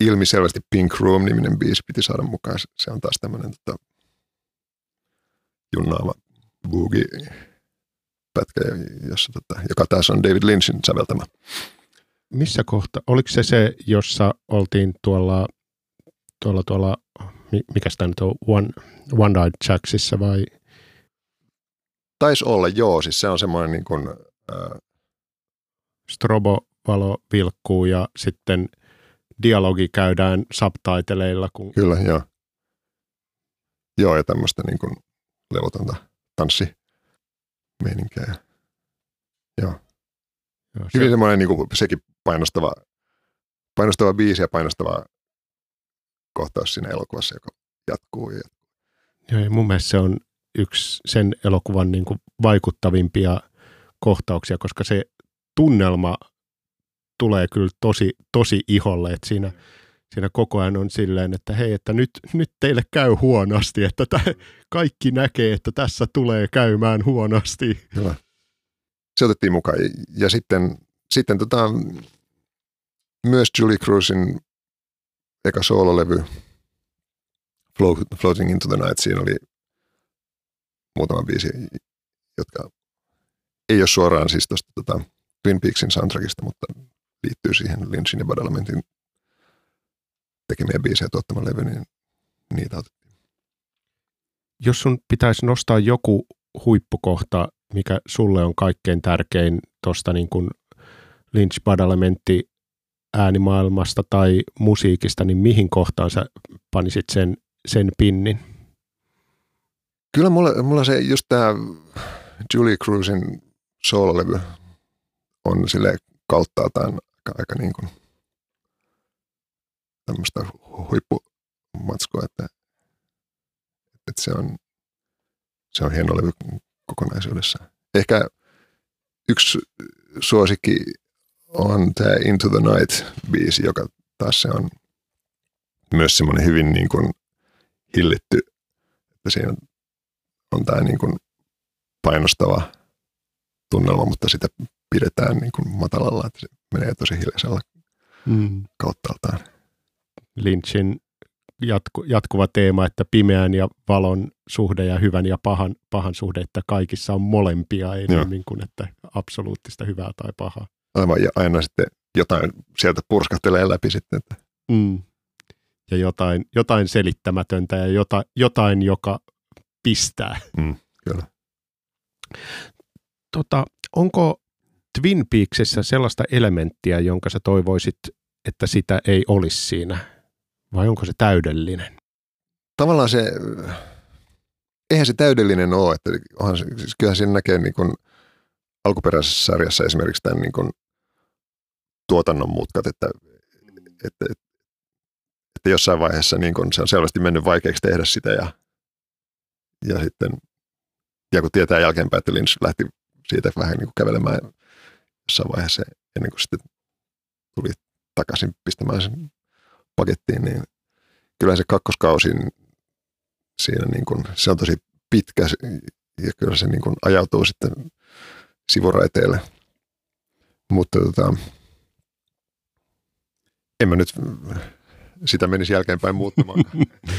ilmiselvästi Pink Room-niminen biisi piti saada mukaan. Se on taas tämmöinen tota, junnaava boogie pätkä, jossa, tota, joka taas on David Lynchin säveltämä. Missä kohta? Oliko se se, jossa oltiin tuolla, tuolla, tuolla mikä sitä nyt on, One, One Eyed Jacksissa vai? Taisi olla, joo. Siis se on semmoinen niin kuin, äh, Strobo-valo vilkkuu ja sitten dialogi käydään subtitleilla. Kun... Kyllä, joo. Joo, ja tämmöistä niin kuin levotonta tanssimeininkiä. Joo. joo se... Hyvin semmoinen niin kuin, sekin painostava, painostava biisi ja painostava kohtaus siinä elokuvassa, joka jatkuu. Ja... Joo, ja mun mielestä se on yksi sen elokuvan niin kuin vaikuttavimpia kohtauksia, koska se tunnelma tulee kyllä tosi, tosi iholle, että siinä, siinä koko ajan on silleen, että hei, että nyt, nyt teille käy huonosti, että t- kaikki näkee, että tässä tulee käymään huonosti. Hyvä. Se otettiin mukaan. Ja sitten, sitten tota, myös Julie Cruzin eka soololevy Floating into the Night, siinä oli muutama biisi, jotka ei ole suoraan siis tuosta tota, Twin Peaksin soundtrackista, mutta liittyy siihen Lynchin ja Badalamentin tekemiä biisejä tuottama levy, niin niitä otettiin. Jos sun pitäisi nostaa joku huippukohta, mikä sulle on kaikkein tärkein tuosta niin kuin Lynch Badalamentti äänimaailmasta tai musiikista, niin mihin kohtaan sä panisit sen, sen pinnin? Kyllä mulla, mulla se just tämä Julie Cruzin soololevy on sille kauttaaltaan aika, aika niin kuin tämmöistä huippumatskoa, että, että se on, se on hieno levy kokonaisuudessa. Ehkä yksi suosikki on tämä Into the Night-biisi, joka taas se on myös semmoinen hyvin niin kuin hillitty, että siinä on, on tämä niin kuin painostava tunnelma, mutta sitä pidetään niin kuin matalalla, että se menee tosi hiljaisella mm. kauttaaltaan. Lynchin jatku, jatkuva teema, että pimeän ja valon suhde ja hyvän ja pahan, pahan suhde, että kaikissa on molempia enemmän kuin että absoluuttista hyvää tai pahaa. Aivan, ja aina sitten jotain sieltä purskahtelee läpi sitten. Että. Mm. Ja jotain, jotain selittämätöntä ja jota, jotain, joka pistää. Mm, kyllä. Tota, onko Twin Peaksissä sellaista elementtiä, jonka sä toivoisit, että sitä ei olisi siinä? Vai onko se täydellinen? Tavallaan se, eihän se täydellinen ole. Että onhan siis kyllähän siinä näkee niin kuin alkuperäisessä sarjassa esimerkiksi tämän niin kuin tuotannon mutkat, että, että, että, että jossain vaiheessa niin kuin se on selvästi mennyt vaikeaksi tehdä sitä ja, ja sitten ja kun tietää jälkeenpäin, että Lynch lähti siitä vähän niin kuin kävelemään jossain vaiheessa ennen kuin sitten tuli takaisin pistämään sen pakettiin, niin kyllä se kakkoskausi siinä niin kuin, se on tosi pitkä ja kyllä se niin kuin ajautuu sitten sivuraiteelle Mutta tota, en mä nyt sitä menisi jälkeenpäin muuttamaan.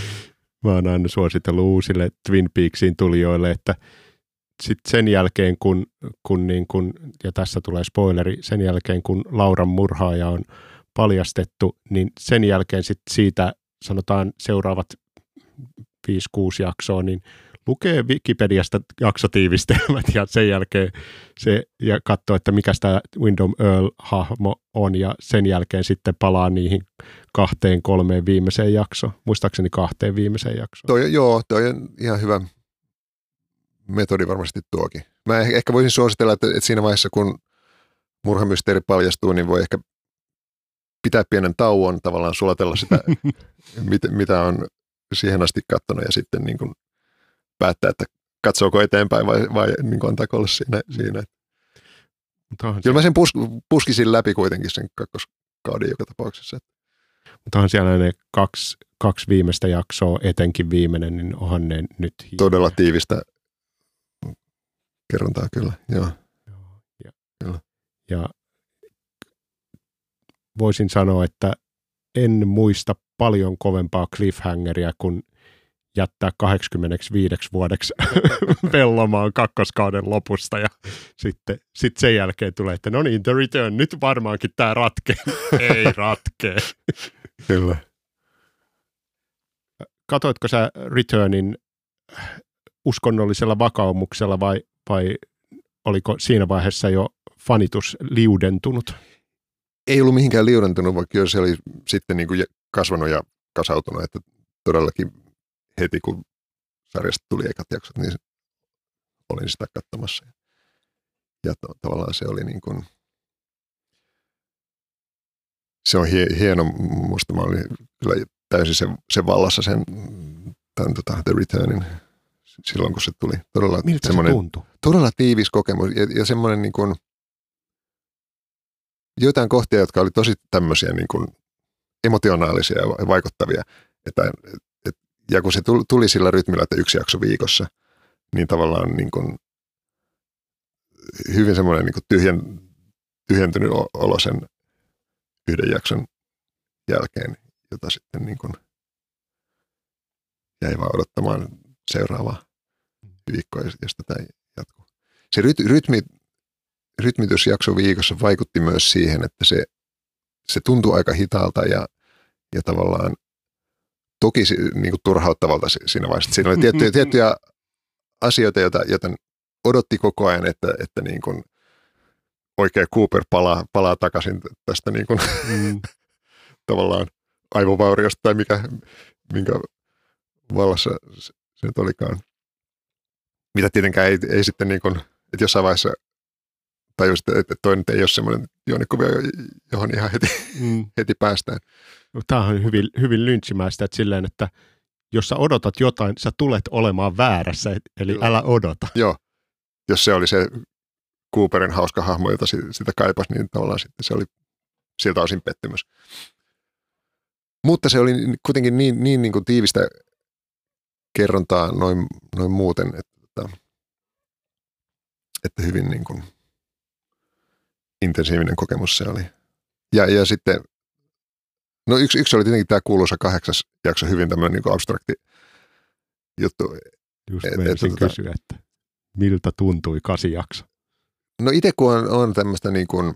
mä oon aina suositellut uusille Twin Peaksin tulijoille, että sitten sen jälkeen, kun, kun, niin kun, ja tässä tulee spoileri, sen jälkeen kun Lauran murhaaja on paljastettu, niin sen jälkeen sit siitä sanotaan seuraavat 5-6 jaksoa, niin lukee Wikipediasta jaksotiivistelmät ja sen jälkeen se, ja katsoo, että mikä tämä Wyndham Earl-hahmo on ja sen jälkeen sitten palaa niihin kahteen, kolmeen viimeiseen jaksoon. Muistaakseni kahteen viimeiseen jaksoon. Toi, joo, toi on ihan hyvä metodi varmasti tuokin. Mä ehkä voisin suositella, että, että siinä vaiheessa kun murhamysteeri paljastuu, niin voi ehkä pitää pienen tauon, tavallaan sulatella sitä, mit, mitä on siihen asti katsonut ja sitten niin kuin päättää, että katsooko eteenpäin vai, vai niin kuin antaako olla siinä. siinä. Kyllä mä sen pus, puskisin läpi kuitenkin sen kakkoskauden joka tapauksessa. Mutta onhan siellä ne kaksi, kaksi viimeistä jaksoa, etenkin viimeinen, niin onhan ne nyt hienoja. Todella tiivistä kerrontaa kyllä, joo. joo ja, kyllä. ja voisin sanoa, että en muista paljon kovempaa cliffhangeria kuin jättää 85 vuodeksi vellomaan kakkoskauden lopusta ja sitten sit sen jälkeen tulee, että no niin, The Return, nyt varmaankin tämä ratkee. Ei ratkee. Kyllä. Katoitko sä Returnin uskonnollisella vakaumuksella vai, vai oliko siinä vaiheessa jo fanitus liudentunut? Ei ollut mihinkään liudentunut, vaikka kyllä se oli sitten niin kuin kasvanut ja kasautunut, että todellakin heti kun sarjasta tuli ekat jaksot, niin olin sitä katsomassa. Ja to, tavallaan se oli niin kuin, se on hie, hieno, musta mä olin kyllä täysin se, se vallassa sen tämän, tota, The Returnin silloin, kun se tuli. Todella, Miltä se tuntui? Todella tiivis kokemus ja, ja semmoinen niin kuin, joitain kohtia, jotka oli tosi tämmöisiä niin kuin emotionaalisia ja vaikuttavia. Että, et, ja kun se tuli sillä rytmillä, että yksi jakso viikossa, niin tavallaan niin kuin hyvin semmoinen niin kuin tyhjen, tyhjentynyt olo sen yhden jakson jälkeen, jota sitten niin kuin jäi vaan odottamaan seuraavaa viikkoa, jos tätä jatkuu. Se ryt, rytmi, rytmitys jakso viikossa vaikutti myös siihen, että se, se tuntui aika hitaalta ja, ja tavallaan toki niin kuin turhauttavalta siinä vaiheessa. Siinä oli tiettyjä, tiettyjä asioita, joita, joita odotti koko ajan, että, että niin kuin oikea Cooper palaa, palaa takaisin tästä niin kuin, mm. tavallaan aivovauriosta tai mikä, minkä vallassa se nyt olikaan. Mitä tietenkään ei, ei sitten niin kuin, että jossain vaiheessa tajusit, että toi nyt ei ole semmoinen juonikuvio, johon ihan heti, mm. heti päästään. No, tämä on hyvin, hyvin lynchimäistä, että silleen, että jos sä odotat jotain, sä tulet olemaan väärässä, eli Kyllä. älä odota. Joo, jos se oli se Cooperin hauska hahmo, jota sitä kaipasi, niin tavallaan sitten se oli siltä osin pettymys. Mutta se oli kuitenkin niin, niin, niin kuin tiivistä kerrontaa noin, noin muuten, että, että, että hyvin niin kuin intensiivinen kokemus se oli. Ja, ja sitten, no yksi, yksi oli tietenkin tämä kuuluisa kahdeksas jakso, hyvin tämmöinen niin abstrakti juttu. Just et, et, tota, kysyä, että miltä tuntui kasi jakso? No itse kun on, on tämmöistä niin kuin,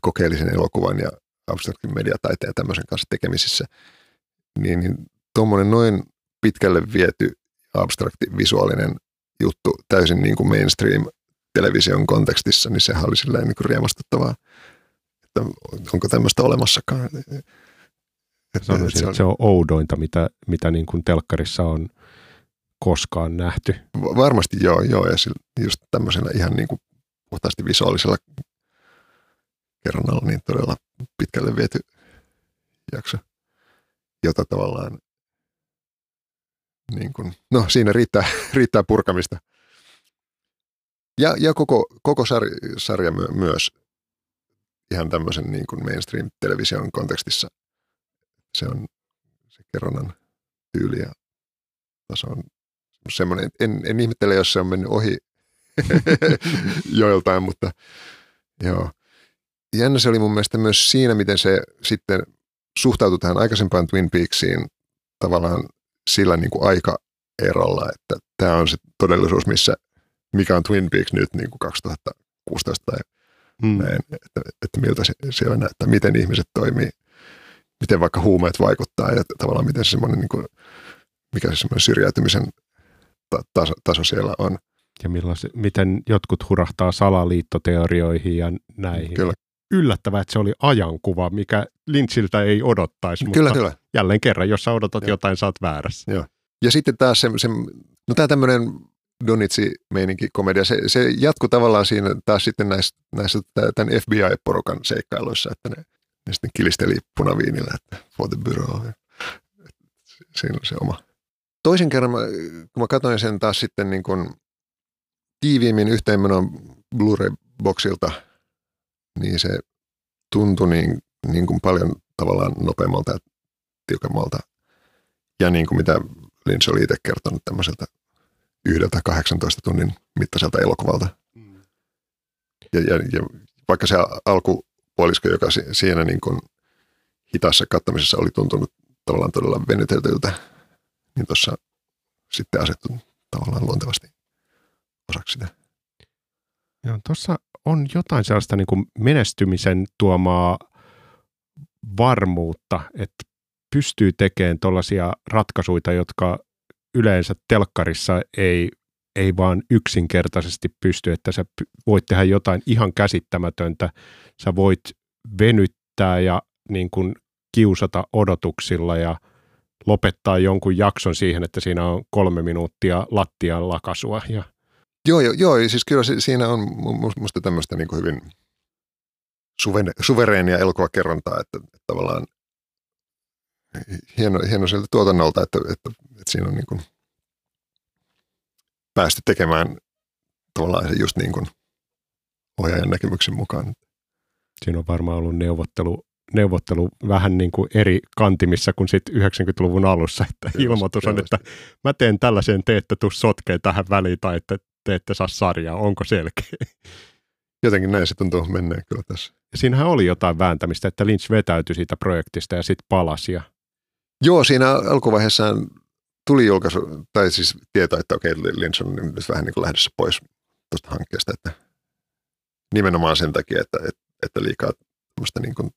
kokeellisen elokuvan ja abstraktin mediataiteen ja tämmöisen kanssa tekemisissä, niin, niin tuommoinen noin pitkälle viety abstrakti visuaalinen juttu täysin niin kuin mainstream television kontekstissa, niin sehän oli silleen niin kuin riemastuttavaa, että onko tämmöistä olemassakaan. Sanoisin, se, on, se on oudointa, mitä, mitä niin kuin telkkarissa on koskaan nähty. Varmasti joo, joo ja just tämmöisellä ihan niin kuin puhtaasti visuaalisella kerronnalla niin todella pitkälle viety jakso, jota tavallaan niin kuin, no siinä riittää, riittää purkamista. Ja, ja koko, koko sarja, sarja my, myös ihan tämmöisen niin kuin mainstream-television kontekstissa. Se on se kerronnan tyyli ja taso on semmoinen, en, en ihmettele, jos se on mennyt ohi joiltain, mutta Joo. Jännä se oli mun mielestä myös siinä, miten se sitten suhtautui tähän aikaisempaan Twin Peaksiin tavallaan sillä niin kuin aikaerolla, että tämä on se todellisuus, missä mikä on Twin Peaks nyt niin kuin 2016 tai mm. näin, että, että miltä se siellä näyttää, miten ihmiset toimii, miten vaikka huumeet vaikuttaa ja tavallaan miten se semmoinen, niin kuin, mikä se semmoinen syrjäytymisen taso, taso siellä on. Ja miten jotkut hurahtaa salaliittoteorioihin ja näihin. Kyllä. Yllättävää, että se oli ajankuva, mikä Lynchiltä ei odottaisi, kyllä, mutta kyllä. jälleen kerran, jos sä odotat Joo. jotain, oot väärässä. Joo. Ja sitten taas se, se no tämä tämmöinen Donitsi-meininki komedia, se, se jatkuu tavallaan siinä taas sitten näissä, näissä tämän FBI-porukan seikkailuissa, että ne, ne sitten kilisteli punaviinillä, että for the bureau. Siinä on se oma. Toisen kerran, kun mä katsoin sen taas sitten niin kuin tiiviimmin yhteenmenon Blu-ray-boksilta, niin se tuntui niin, niin kuin paljon tavallaan nopeammalta ja tiukemmalta. Ja niin kuin mitä Lynch oli itse kertonut tämmöiseltä yhdeltä 18 tunnin mittaiselta elokuvalta. Mm. Ja, ja, ja vaikka se alkupuolisko, joka siinä niin kuin hitaassa kattamisessa oli tuntunut tavallaan todella venyteltyltä, niin tuossa sitten asettu tavallaan luontevasti osaksi sitä. Joo, tuossa on jotain sellaista niin kuin menestymisen tuomaa varmuutta, että pystyy tekemään tuollaisia ratkaisuja, jotka yleensä telkkarissa ei, ei vaan yksinkertaisesti pysty, että sä voit tehdä jotain ihan käsittämätöntä, sä voit venyttää ja niin kuin kiusata odotuksilla ja lopettaa jonkun jakson siihen, että siinä on kolme minuuttia lattian lakasua. Ja... Joo, joo, joo, siis kyllä siinä on musta tämmöistä niin kuin hyvin suvereenia elokuvakerrontaa, että, että tavallaan hieno, hieno sieltä tuotannolta, että, että, että siinä on niin kuin päästy tekemään tavallaan se just niin kuin ohjaajan näkemyksen mukaan. Siinä on varmaan ollut neuvottelu, neuvottelu vähän niin kuin eri kantimissa kuin sitten 90-luvun alussa, että Kyllä, ilmoitus on, että mä teen tällaisen, te ette tuu sotkeen tähän väliin tai että te ette saa sarjaa, onko selkeä? Jotenkin näin se tuntuu menneen kyllä tässä. Ja siinähän oli jotain vääntämistä, että Lynch vetäytyi siitä projektista ja sitten palasi. Ja Joo, siinä alkuvaiheessa tuli julkaisu, tai siis tieto, että okei, Lynch on nyt vähän niin kuin lähdössä pois tuosta hankkeesta, että nimenomaan sen takia, että, että, että liikaa tämmöistä niin kuin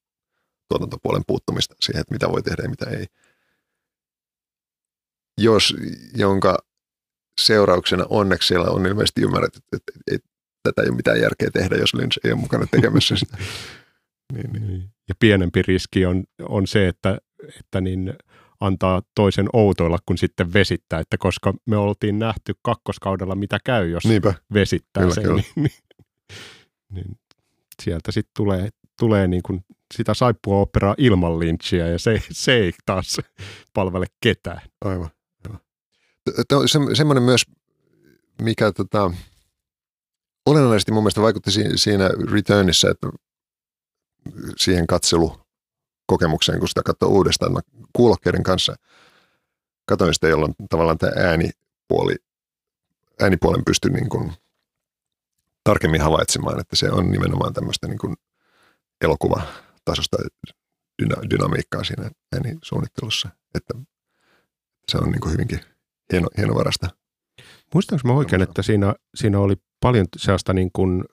tuotantopuolen puuttumista siihen, että mitä voi tehdä ja mitä ei. Jos, jonka seurauksena onneksi siellä on ilmeisesti ymmärretty, että, että, että tätä ei ole mitään järkeä tehdä, jos Lynch ei ole mukana tekemässä sitä. niin, niin. Ja pienempi riski on, on se, että, että niin antaa toisen outoilla kuin sitten vesittää, että koska me oltiin nähty kakkoskaudella, mitä käy, jos Niinpä. vesittää kyllä, sen, kyllä. Niin, niin, niin sieltä sitten tulee, tulee niin kuin sitä saippua operaa ilman lynchiä ja se, se ei taas palvele ketään. Aivan. Se, semmoinen myös, mikä tota, olennaisesti mun mielestä vaikutti siinä Returnissa, että siihen katselu kokemukseen, kun sitä katsoo uudestaan. Mä kuulokkeiden kanssa katsoin sitä, jolloin tavallaan tämä äänipuoli, äänipuolen pystyi niin kuin tarkemmin havaitsemaan, että se on nimenomaan tämmöistä niin kuin elokuvatasosta dyna- dynamiikkaa siinä äänisuunnittelussa, että se on niin kuin hyvinkin hieno, hienovarasta. Muistanko mä oikein, että siinä, siinä oli paljon sellaista niin kuin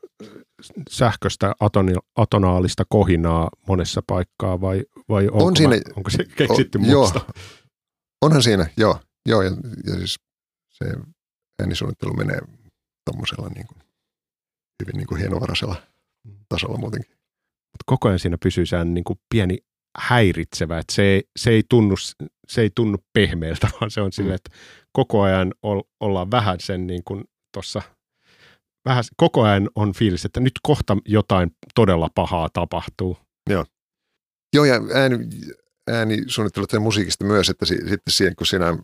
sähköstä atoni, atonaalista kohinaa monessa paikkaa vai, vai onko, on siinä, mä, onko se keksitty on, Joo, onhan siinä, joo. joo ja, ja siis se äänisuunnittelu menee tuommoisella niin kuin, hyvin niin kuin hienovaraisella tasolla muutenkin. Mutta koko ajan siinä pysyy sehän niin kuin pieni häiritsevä, että se ei, se ei, tunnu, se ei tunnu pehmeältä, vaan se on mm. silleen, että koko ajan ollaan vähän sen niin kuin tuossa – vähän koko ajan on fiilis, että nyt kohta jotain todella pahaa tapahtuu. Joo. Joo, ja ääni, ääni suunnittelut ja musiikista myös, että si, sitten siihen, kun siinä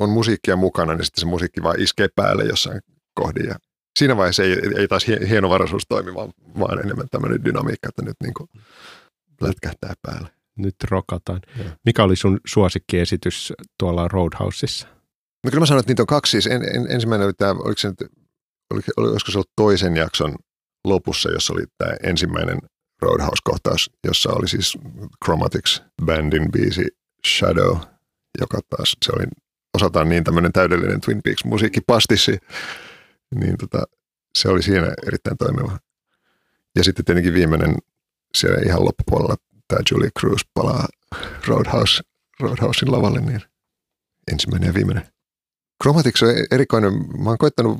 on musiikkia mukana, niin sitten se musiikki vaan iskee päälle jossain kohdin. Ja siinä vaiheessa ei, ei taas hienovaraisuus toimi, vaan, vaan enemmän tämmöinen dynamiikka, että nyt niin kuin lätkähtää päälle. Nyt rokataan. Ja. Mikä oli sun suosikkiesitys tuolla Roadhouseissa? No kyllä mä sanoin, että niitä on kaksi. Siis en, en, ensimmäinen oli tämä, oliko se nyt oliko, olisiko se ollut toisen jakson lopussa, jossa oli tämä ensimmäinen Roadhouse-kohtaus, jossa oli siis Chromatics bandin biisi Shadow, joka taas se oli osataan niin tämmöinen täydellinen Twin Peaks musiikkipastissi, niin tota, se oli siinä erittäin toimiva. Ja sitten tietenkin viimeinen siellä ihan loppupuolella tämä Julie Cruz palaa Roadhouse, Roadhousein lavalle, niin ensimmäinen ja viimeinen. Chromatics on erikoinen. Mä oon koittanut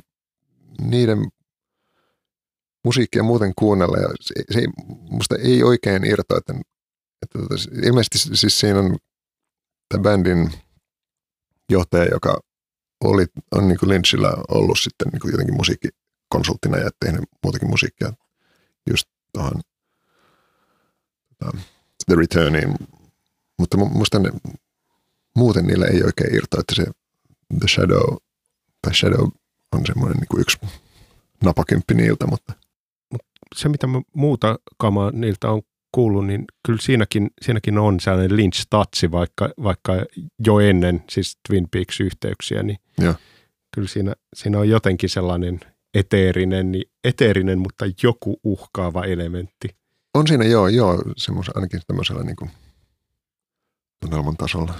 niiden musiikkia muuten kuunnella ja se, se ei, musta ei oikein irtoa, että, että tota, ilmeisesti siis siinä on tämän bändin johtaja, joka oli, on niin kuin Lynchillä ollut sitten niin kuin jotenkin musiikkikonsulttina ja tehnyt muutakin musiikkia just tuohon tota, The Returniin. Mutta musta ne, muuten niillä ei oikein irtoa, että se The Shadow, tai Shadow on semmoinen niin kuin yksi napakymppi niiltä, mutta se, mitä muuta kamaa niiltä on kuullut, niin kyllä siinäkin, siinäkin on sellainen Lynch-tatsi, vaikka, vaikka jo ennen siis Twin Peaks-yhteyksiä, niin ja. kyllä siinä, siinä on jotenkin sellainen eteerinen, niin eteerinen, mutta joku uhkaava elementti. On siinä, joo, joo, semmoisen, ainakin tämmöisellä niin kuin tunnelman tasolla.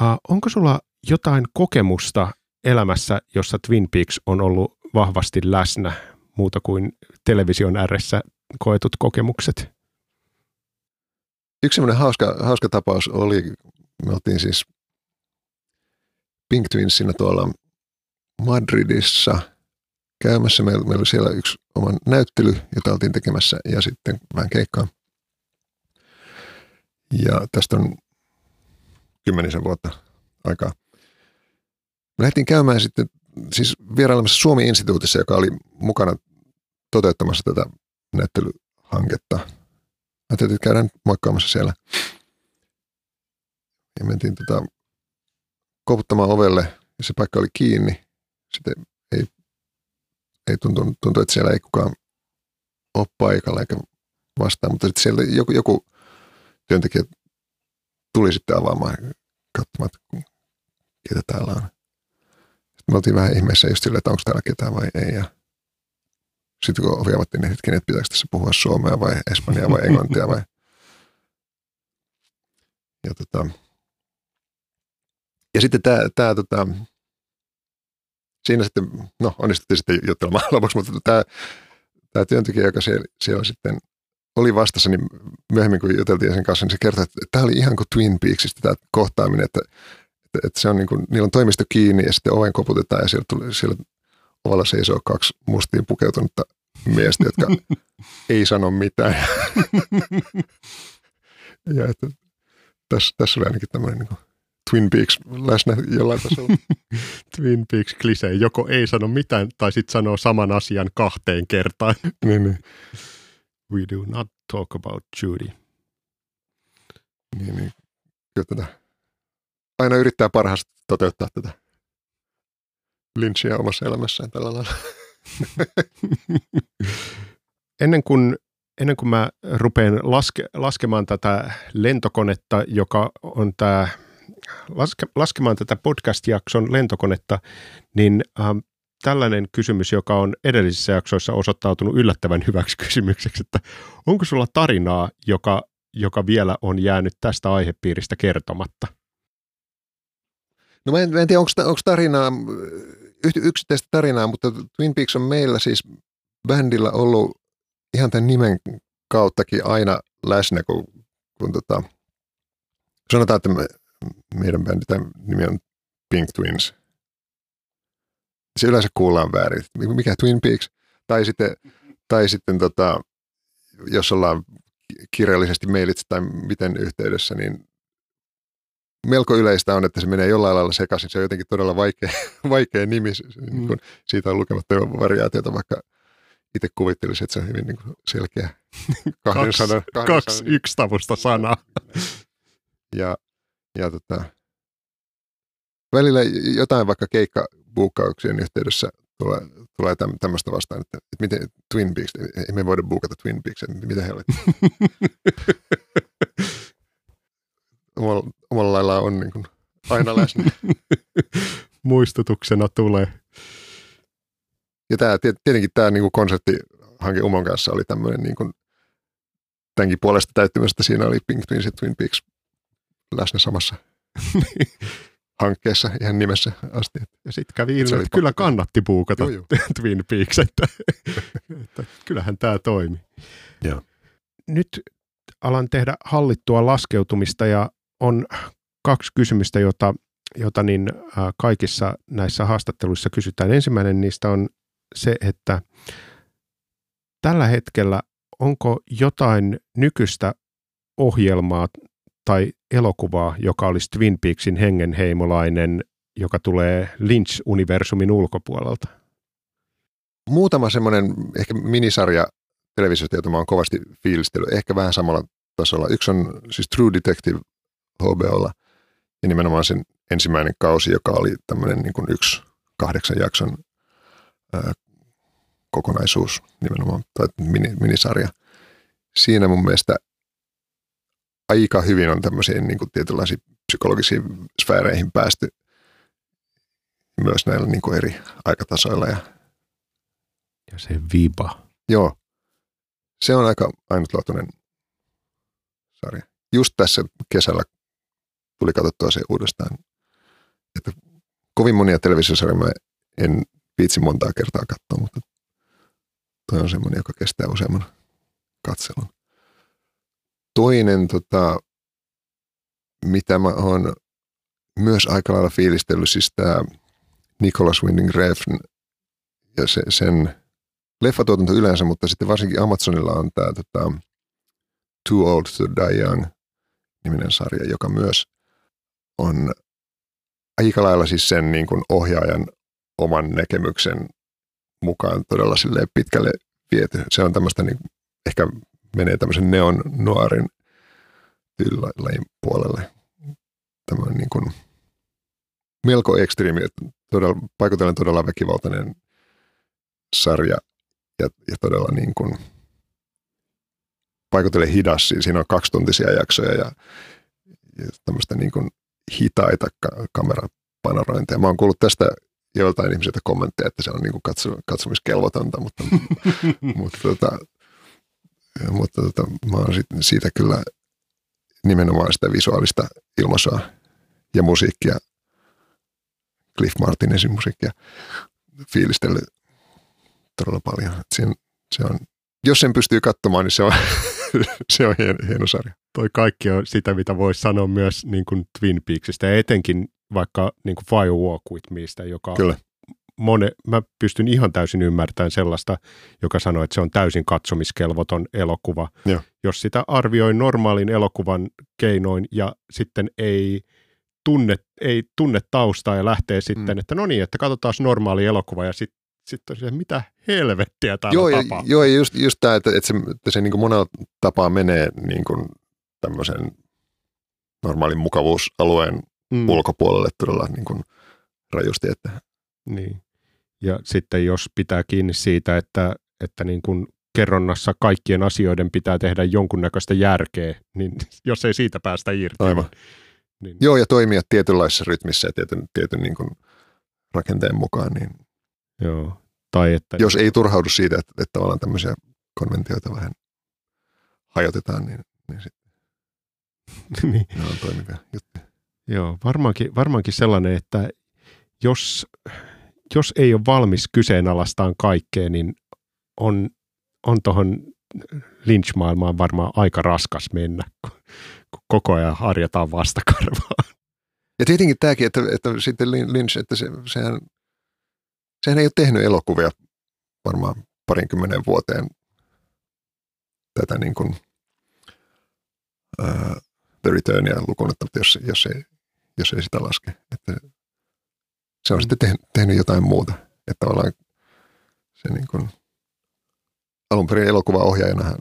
Uh, onko sulla jotain kokemusta elämässä, jossa Twin Peaks on ollut vahvasti läsnä muuta kuin television ääressä koetut kokemukset? Yksi semmoinen hauska, hauska tapaus oli, me oltiin siis Pink Twinsinä tuolla Madridissa käymässä. Meillä, meillä oli siellä yksi oma näyttely, jota oltiin tekemässä ja sitten vähän keikkaa. Ja tästä on kymmenisen vuotta aikaa. Me lähdettiin käymään sitten siis vierailemassa Suomi-instituutissa, joka oli mukana toteuttamassa tätä näyttelyhanketta. Ajattelin, että käydään moikkaamassa siellä. Ja mentiin tota, koputtamaan ovelle ja se paikka oli kiinni. Sitten ei, tuntunut, tuntui, että siellä ei kukaan ole paikalla eikä vastaa, mutta sitten siellä joku, joku työntekijä tuli sitten avaamaan katsomaan, että ketä täällä on. Sitten me oltiin vähän ihmeessä just silleen, että onko täällä ketään vai ei. Ja sitten kun ovi avattiin, niin hetken, että pitääkö tässä puhua suomea vai espanjaa vai englantia vai. Ja, tota, ja sitten tämä, tämä tota, siinä sitten, no onnistuttiin sitten juttelemaan lopuksi, mutta tämä, tämä työntekijä, joka siellä, siellä sitten oli vastassa, niin myöhemmin kun juteltiin sen kanssa, niin se kertoi, että tämä oli ihan kuin Twin Peaksista tämä kohtaaminen, että, että, että se on niin kuin, niillä on toimisto kiinni ja sitten oven koputetaan ja siellä, tuli, siellä ovalla seisoo kaksi mustiin pukeutunutta miestä, jotka ei sano mitään. ja että tässä, tässä oli ainakin tämmöinen niin Twin Peaks läsnä jollain tasolla. Twin Peaks klisee, joko ei sano mitään tai sitten sanoo saman asian kahteen kertaan. niin, niin. We do not talk about Judy. Niin, niin. Kyllä tätä, aina yrittää parhaasti toteuttaa tätä Lynchia omassa elämässään tällä lailla. ennen, kuin, ennen kuin mä rupean laske, laskemaan tätä lentokonetta, joka on tämä, laske, laskemaan tätä podcast-jakson lentokonetta, niin ähm, tällainen kysymys, joka on edellisissä jaksoissa osoittautunut yllättävän hyväksi kysymykseksi, että onko sulla tarinaa, joka, joka vielä on jäänyt tästä aihepiiristä kertomatta? No mä en, mä en tiedä, onko tarinaa yksittäistä tarinaa, mutta Twin Peaks on meillä siis bändillä ollut ihan tämän nimen kauttakin aina läsnä, kun, kun tota, sanotaan, että me, meidän bändi, tämä nimi on Pink Twins. Se yleensä kuullaan väärin. Mikä Twin Peaks? Tai sitten, tai sitten tota, jos ollaan kirjallisesti mailitse tai miten yhteydessä, niin melko yleistä on, että se menee jollain lailla sekaisin. Se on jotenkin todella vaikea, vaikea nimi. Mm. Niin kun siitä on lukematta variaatiota, vaikka itse kuvittelisin, että se on hyvin niin kuin selkeä kahden kaksi, sanan, kahden kaksi sanan. yksitavusta sanaa. Ja, ja tota, välillä jotain vaikka keikkabuukkauksien yhteydessä tulee, tulee tämmöistä vastaan, että, että miten Twin Peaks, ei me voida buukata Twin Peaks, mitä helvettiä. omalla, omalla lailla on niin kuin aina läsnä. Muistutuksena tulee. Ja tämä, tietenkin tämä niin kuin konsepti hanke Umon kanssa oli tämmöinen niin kuin, tämänkin puolesta täyttymästä. Siinä oli Pink Twins ja Twin Peaks läsnä samassa hankkeessa ihan nimessä asti. Ja sitten kävi ilmi, että kyllä kannatti puukata joo, joo. Twin Peaks, että, että kyllähän tämä toimi. Joo. Nyt alan tehdä hallittua laskeutumista ja on kaksi kysymystä, jota, jota niin kaikissa näissä haastatteluissa kysytään. Ensimmäinen niistä on se, että tällä hetkellä onko jotain nykyistä ohjelmaa tai elokuvaa, joka olisi Twin Peaksin hengenheimolainen, joka tulee Lynch-universumin ulkopuolelta? Muutama semmoinen ehkä minisarja televisiota, jota mä oon kovasti fiilistellyt, ehkä vähän samalla tasolla. Yksi on siis True Detective HBOlla ja nimenomaan sen ensimmäinen kausi, joka oli tämmöinen niin kuin yksi kahdeksan jakson ää, kokonaisuus nimenomaan, tai mini, minisarja. Siinä mun mielestä aika hyvin on tämmöisiin niin kuin tietynlaisiin psykologisiin sfääreihin päästy myös näillä niin kuin eri aikatasoilla. Ja, ja se viba. Joo, se on aika ainutlaatuinen sarja. Just tässä kesällä tuli katsottua se uudestaan. Että kovin monia televisiosarjoja mä en viitsi montaa kertaa katsoa, mutta toi on semmoinen, joka kestää useamman katselun. Toinen, tota, mitä mä oon myös aika lailla fiilistellyt, siis tämä Nicholas Winding Refn ja se, sen leffatuotanto yleensä, mutta sitten varsinkin Amazonilla on tämä tota, Too Old to Die Young niminen sarja, joka myös on aika lailla siis sen niin kuin ohjaajan oman näkemyksen mukaan todella pitkälle viety. Se on tämmöistä, niin, ehkä menee tämmöisen neon nuorin tyylilajin puolelle. Tämmöinen niin kuin melko ekstriimi, todella, paikotellen todella väkivaltainen sarja ja, ja todella niin kuin paikotellen hidas. Siinä on kaksituntisia jaksoja ja, ja tämmöistä niin kuin hitaita ka- kamerapanerointeja. Mä oon kuullut tästä joiltain ihmisiltä kommentteja, että se on niin kuin katso, katsomiskelvotonta, mutta, mutta, tota, mutta tota, mä oon sit, siitä kyllä nimenomaan sitä visuaalista ilmaisua ja musiikkia, Cliff Martinesin musiikkia fiilistellyt todella paljon. Siinä, se on, jos sen pystyy katsomaan, niin se on, se on hieno, hieno sarja. Toi kaikki on sitä, mitä voisi sanoa myös niin kuin Twin Peaksista ja etenkin vaikka niin kuin Fire Walk With Meistä, joka Kyllä. Mone, mä pystyn ihan täysin ymmärtämään sellaista, joka sanoo, että se on täysin katsomiskelvoton elokuva. Joo. Jos sitä arvioi normaalin elokuvan keinoin ja sitten ei tunne, ei tunne taustaa ja lähtee sitten, mm. että no niin, että katsotaan normaali elokuva ja sitten sitten se, mitä helvettiä täällä joo, tapahtuu. Ja, joo, ja just, just tämä, että, että se, että se niin monella tapaa menee niin kuin tämmöisen normaalin mukavuusalueen mm. ulkopuolelle todella niin kuin rajusti. Että. Niin. Ja sitten jos pitää kiinni siitä, että, että niin kuin kerronnassa kaikkien asioiden pitää tehdä jonkunnäköistä järkeä, niin jos ei siitä päästä irti. Aivan. Niin. Joo, ja toimia tietynlaisessa rytmissä ja tietyn, tietyn niin kuin rakenteen mukaan. Niin Joo. Tai että... Jos ei turhaudu siitä, että, että tavallaan tämmöisiä konventioita vähän hajotetaan, niin, niin sitten niin. ne on toimivia juttuja. Joo, varmaankin, varmaankin sellainen, että jos, jos ei ole valmis kyseenalaistaan kaikkea, niin on, on tuohon lynch-maailmaan varmaan aika raskas mennä, kun, koko ajan harjataan vastakarvaa. Ja tietenkin tämäkin, että, että sitten Lynch, että se, sehän, sehän ei ole tehnyt elokuvia varmaan parinkymmenen vuoteen tätä niin kuin, uh, The Returnia lukuun jos, jos ei jos ei sitä laske. Että se on sitten tehnyt, tehnyt jotain muuta. Että tavallaan se niin kuin, alun perin elokuvaohjaajanahan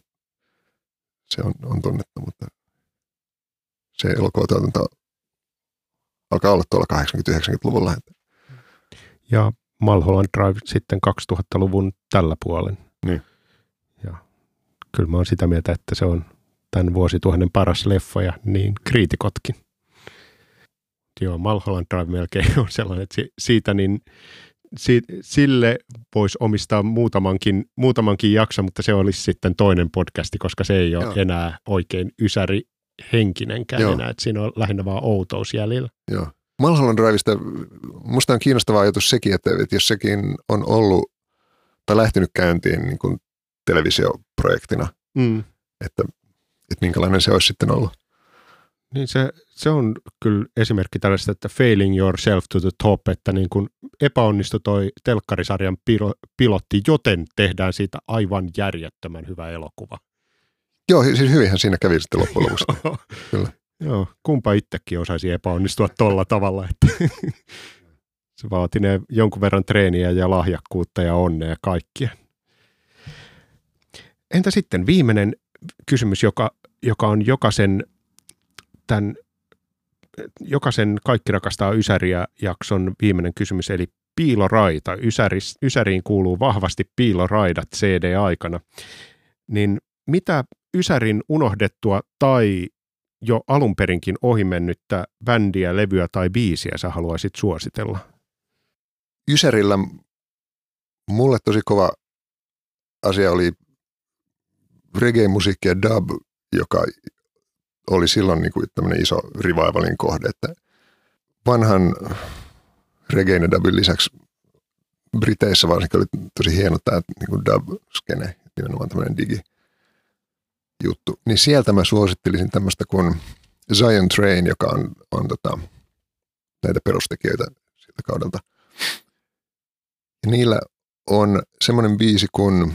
se on, on tunnettu, mutta se elokuvatuotanto alkaa olla tuolla 80-90-luvulla. Ja Malholland Drive sitten 2000-luvun tällä puolen. Niin. Ja kyllä mä oon sitä mieltä, että se on tämän vuosituhannen paras leffa ja niin kriitikotkin. Joo, Malholland Drive melkein on sellainen, että siitä niin si, sille voisi omistaa muutamankin, muutamankin jakso, mutta se olisi sitten toinen podcasti, koska se ei ole Joo. enää oikein ysäri henkinenkään Joo. enää, että siinä on lähinnä vaan outous jäljellä. Joo. Mulholland Driveista, musta on kiinnostava ajatus sekin, että, että jos sekin on ollut tai lähtenyt käyntiin niin kuin televisioprojektina, mm. että, että minkälainen se olisi sitten ollut. Niin se, se on kyllä esimerkki tällaista, että failing yourself to the top, että niin kuin epäonnistui toi telkkarisarjan pilo, pilotti, joten tehdään siitä aivan järjettömän hyvä elokuva. Joo, siis hyvinhän siinä kävi sitten loppujen lopuksi. kyllä. Joo, kumpa itsekin osaisi epäonnistua tolla tavalla, että se vaati ne jonkun verran treeniä ja lahjakkuutta ja onnea ja kaikkia. Entä sitten viimeinen kysymys, joka, joka on jokaisen tämän jokaisen Kaikki rakastaa Ysäriä jakson viimeinen kysymys, eli piiloraita. Ysäris, Ysäriin kuuluu vahvasti piiloraidat CD-aikana. Niin mitä Ysärin unohdettua tai jo alun perinkin ohimennyttä bändiä, levyä tai biisiä sä haluaisit suositella? Ysärillä mulle tosi kova asia oli reggae-musiikki ja dub, joka oli silloin niin kuin tämmöinen iso revivalin kohde, että vanhan reggae dubin lisäksi Briteissä varsinkin oli tosi hieno tämä niin dub-skene, nimenomaan tämmöinen digi juttu. Niin sieltä mä suosittelisin tämmöistä kuin Zion Train, joka on, on tota, näitä perustekijöitä siltä kaudelta. Ja niillä on semmoinen biisi kuin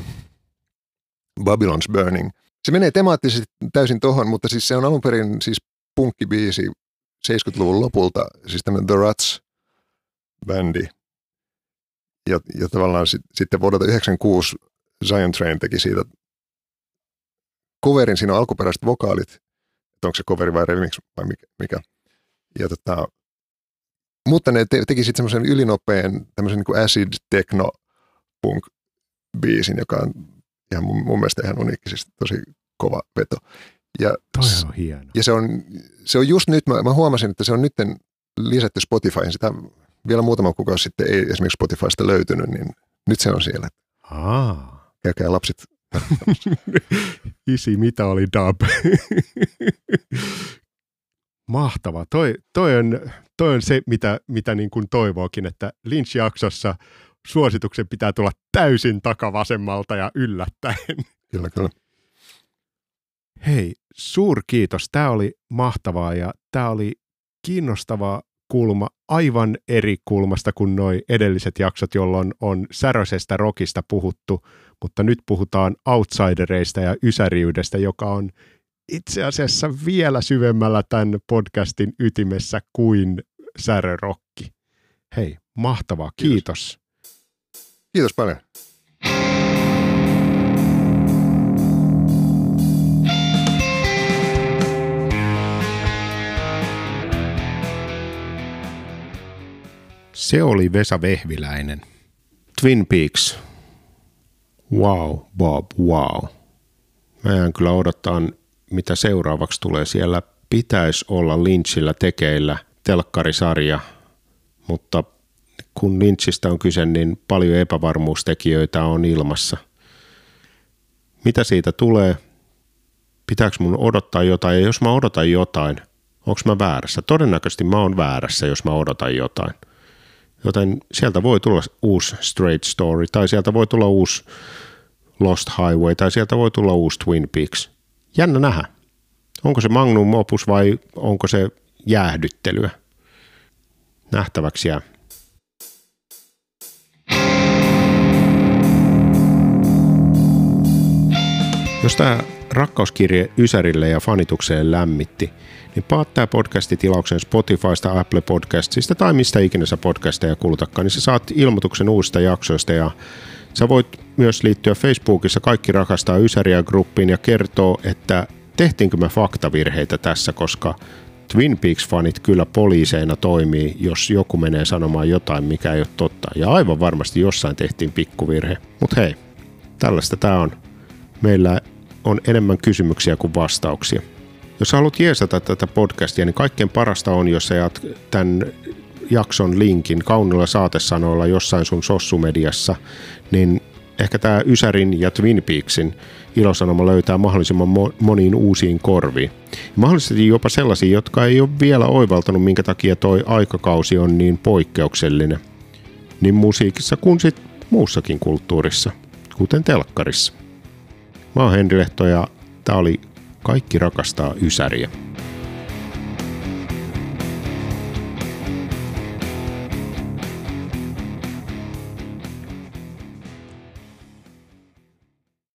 Babylon's Burning – se menee temaattisesti täysin tohon, mutta siis se on alun perin siis punkkibiisi 70-luvun lopulta, siis tämmöinen The Ruts-bändi. Ja, ja tavallaan sit, sitten vuodelta 96 Zion Train teki siitä coverin, siinä on alkuperäiset vokaalit, että onko se coveri vai remix vai mikä. Ja tota, mutta ne te, teki sitten semmoisen ylinopean, tämmöisen niin acid techno punk biisin, joka on ihan mun, mun mielestä ihan uniikki, siis tosi kova veto. Ja, Toi on hieno. Ja se on, se on just nyt, mä, mä huomasin, että se on nyt lisätty Spotifyin. Sitä vielä muutama kuukausi sitten ei esimerkiksi Spotifysta löytynyt, niin nyt se on siellä. Aa. Käykää lapset. Isi, mitä oli dub? Mahtava. Toi, toi, on, toi on se, mitä, mitä niin kuin toivookin, että Lynch-jaksossa suosituksen pitää tulla täysin takavasemmalta ja yllättäen. Kyllä, kyllä. Hei, suurkiitos. Tämä oli mahtavaa ja tämä oli kiinnostava kulma aivan eri kulmasta kuin nuo edelliset jaksot, jolloin on säröisestä rokista puhuttu, mutta nyt puhutaan outsidereista ja ysäriydestä, joka on itse asiassa vielä syvemmällä tämän podcastin ytimessä kuin särörokki. Hei, mahtavaa. Kiitos. Kiitos, Kiitos paljon. Se oli Vesa Vehviläinen. Twin Peaks. Wow, Bob, wow. Mä jään kyllä odottaa, mitä seuraavaksi tulee. Siellä pitäisi olla Lynchillä tekeillä telkkarisarja, mutta kun Lynchistä on kyse, niin paljon epävarmuustekijöitä on ilmassa. Mitä siitä tulee? Pitääkö mun odottaa jotain? Ja jos mä odotan jotain, onko mä väärässä? Todennäköisesti mä oon väärässä, jos mä odotan jotain. Joten sieltä voi tulla uusi Straight Story, tai sieltä voi tulla uusi Lost Highway, tai sieltä voi tulla uusi Twin Peaks. Jännä nähdä. Onko se magnum opus vai onko se jäähdyttelyä? Nähtäväksi jää. Jos tämä rakkauskirje Ysärille ja fanitukseen lämmitti – niin paat tämä podcasti tilauksen Spotifysta, Apple Podcastista tai mistä ikinä sä podcasteja kulutakaan, niin sä saat ilmoituksen uusista jaksoista ja sä voit myös liittyä Facebookissa Kaikki rakastaa Ysäriä gruppiin ja kertoa, että tehtiinkö me faktavirheitä tässä, koska Twin Peaks-fanit kyllä poliiseina toimii, jos joku menee sanomaan jotain, mikä ei ole totta. Ja aivan varmasti jossain tehtiin pikkuvirhe. Mutta hei, tällaista tämä on. Meillä on enemmän kysymyksiä kuin vastauksia. Jos haluat jeesata tätä podcastia, niin kaikkein parasta on, jos sä jaat tämän jakson linkin kaunilla saatesanoilla jossain sun sossumediassa, niin ehkä tämä Ysärin ja Twin Peaksin ilosanoma löytää mahdollisimman moniin uusiin korviin. Mahdollisesti jopa sellaisia, jotka ei ole vielä oivaltanut, minkä takia toi aikakausi on niin poikkeuksellinen. Niin musiikissa kuin sit muussakin kulttuurissa, kuten telkkarissa. Mä oon Henri Lehto ja tää oli Kaikki rakastaa Ysäriä.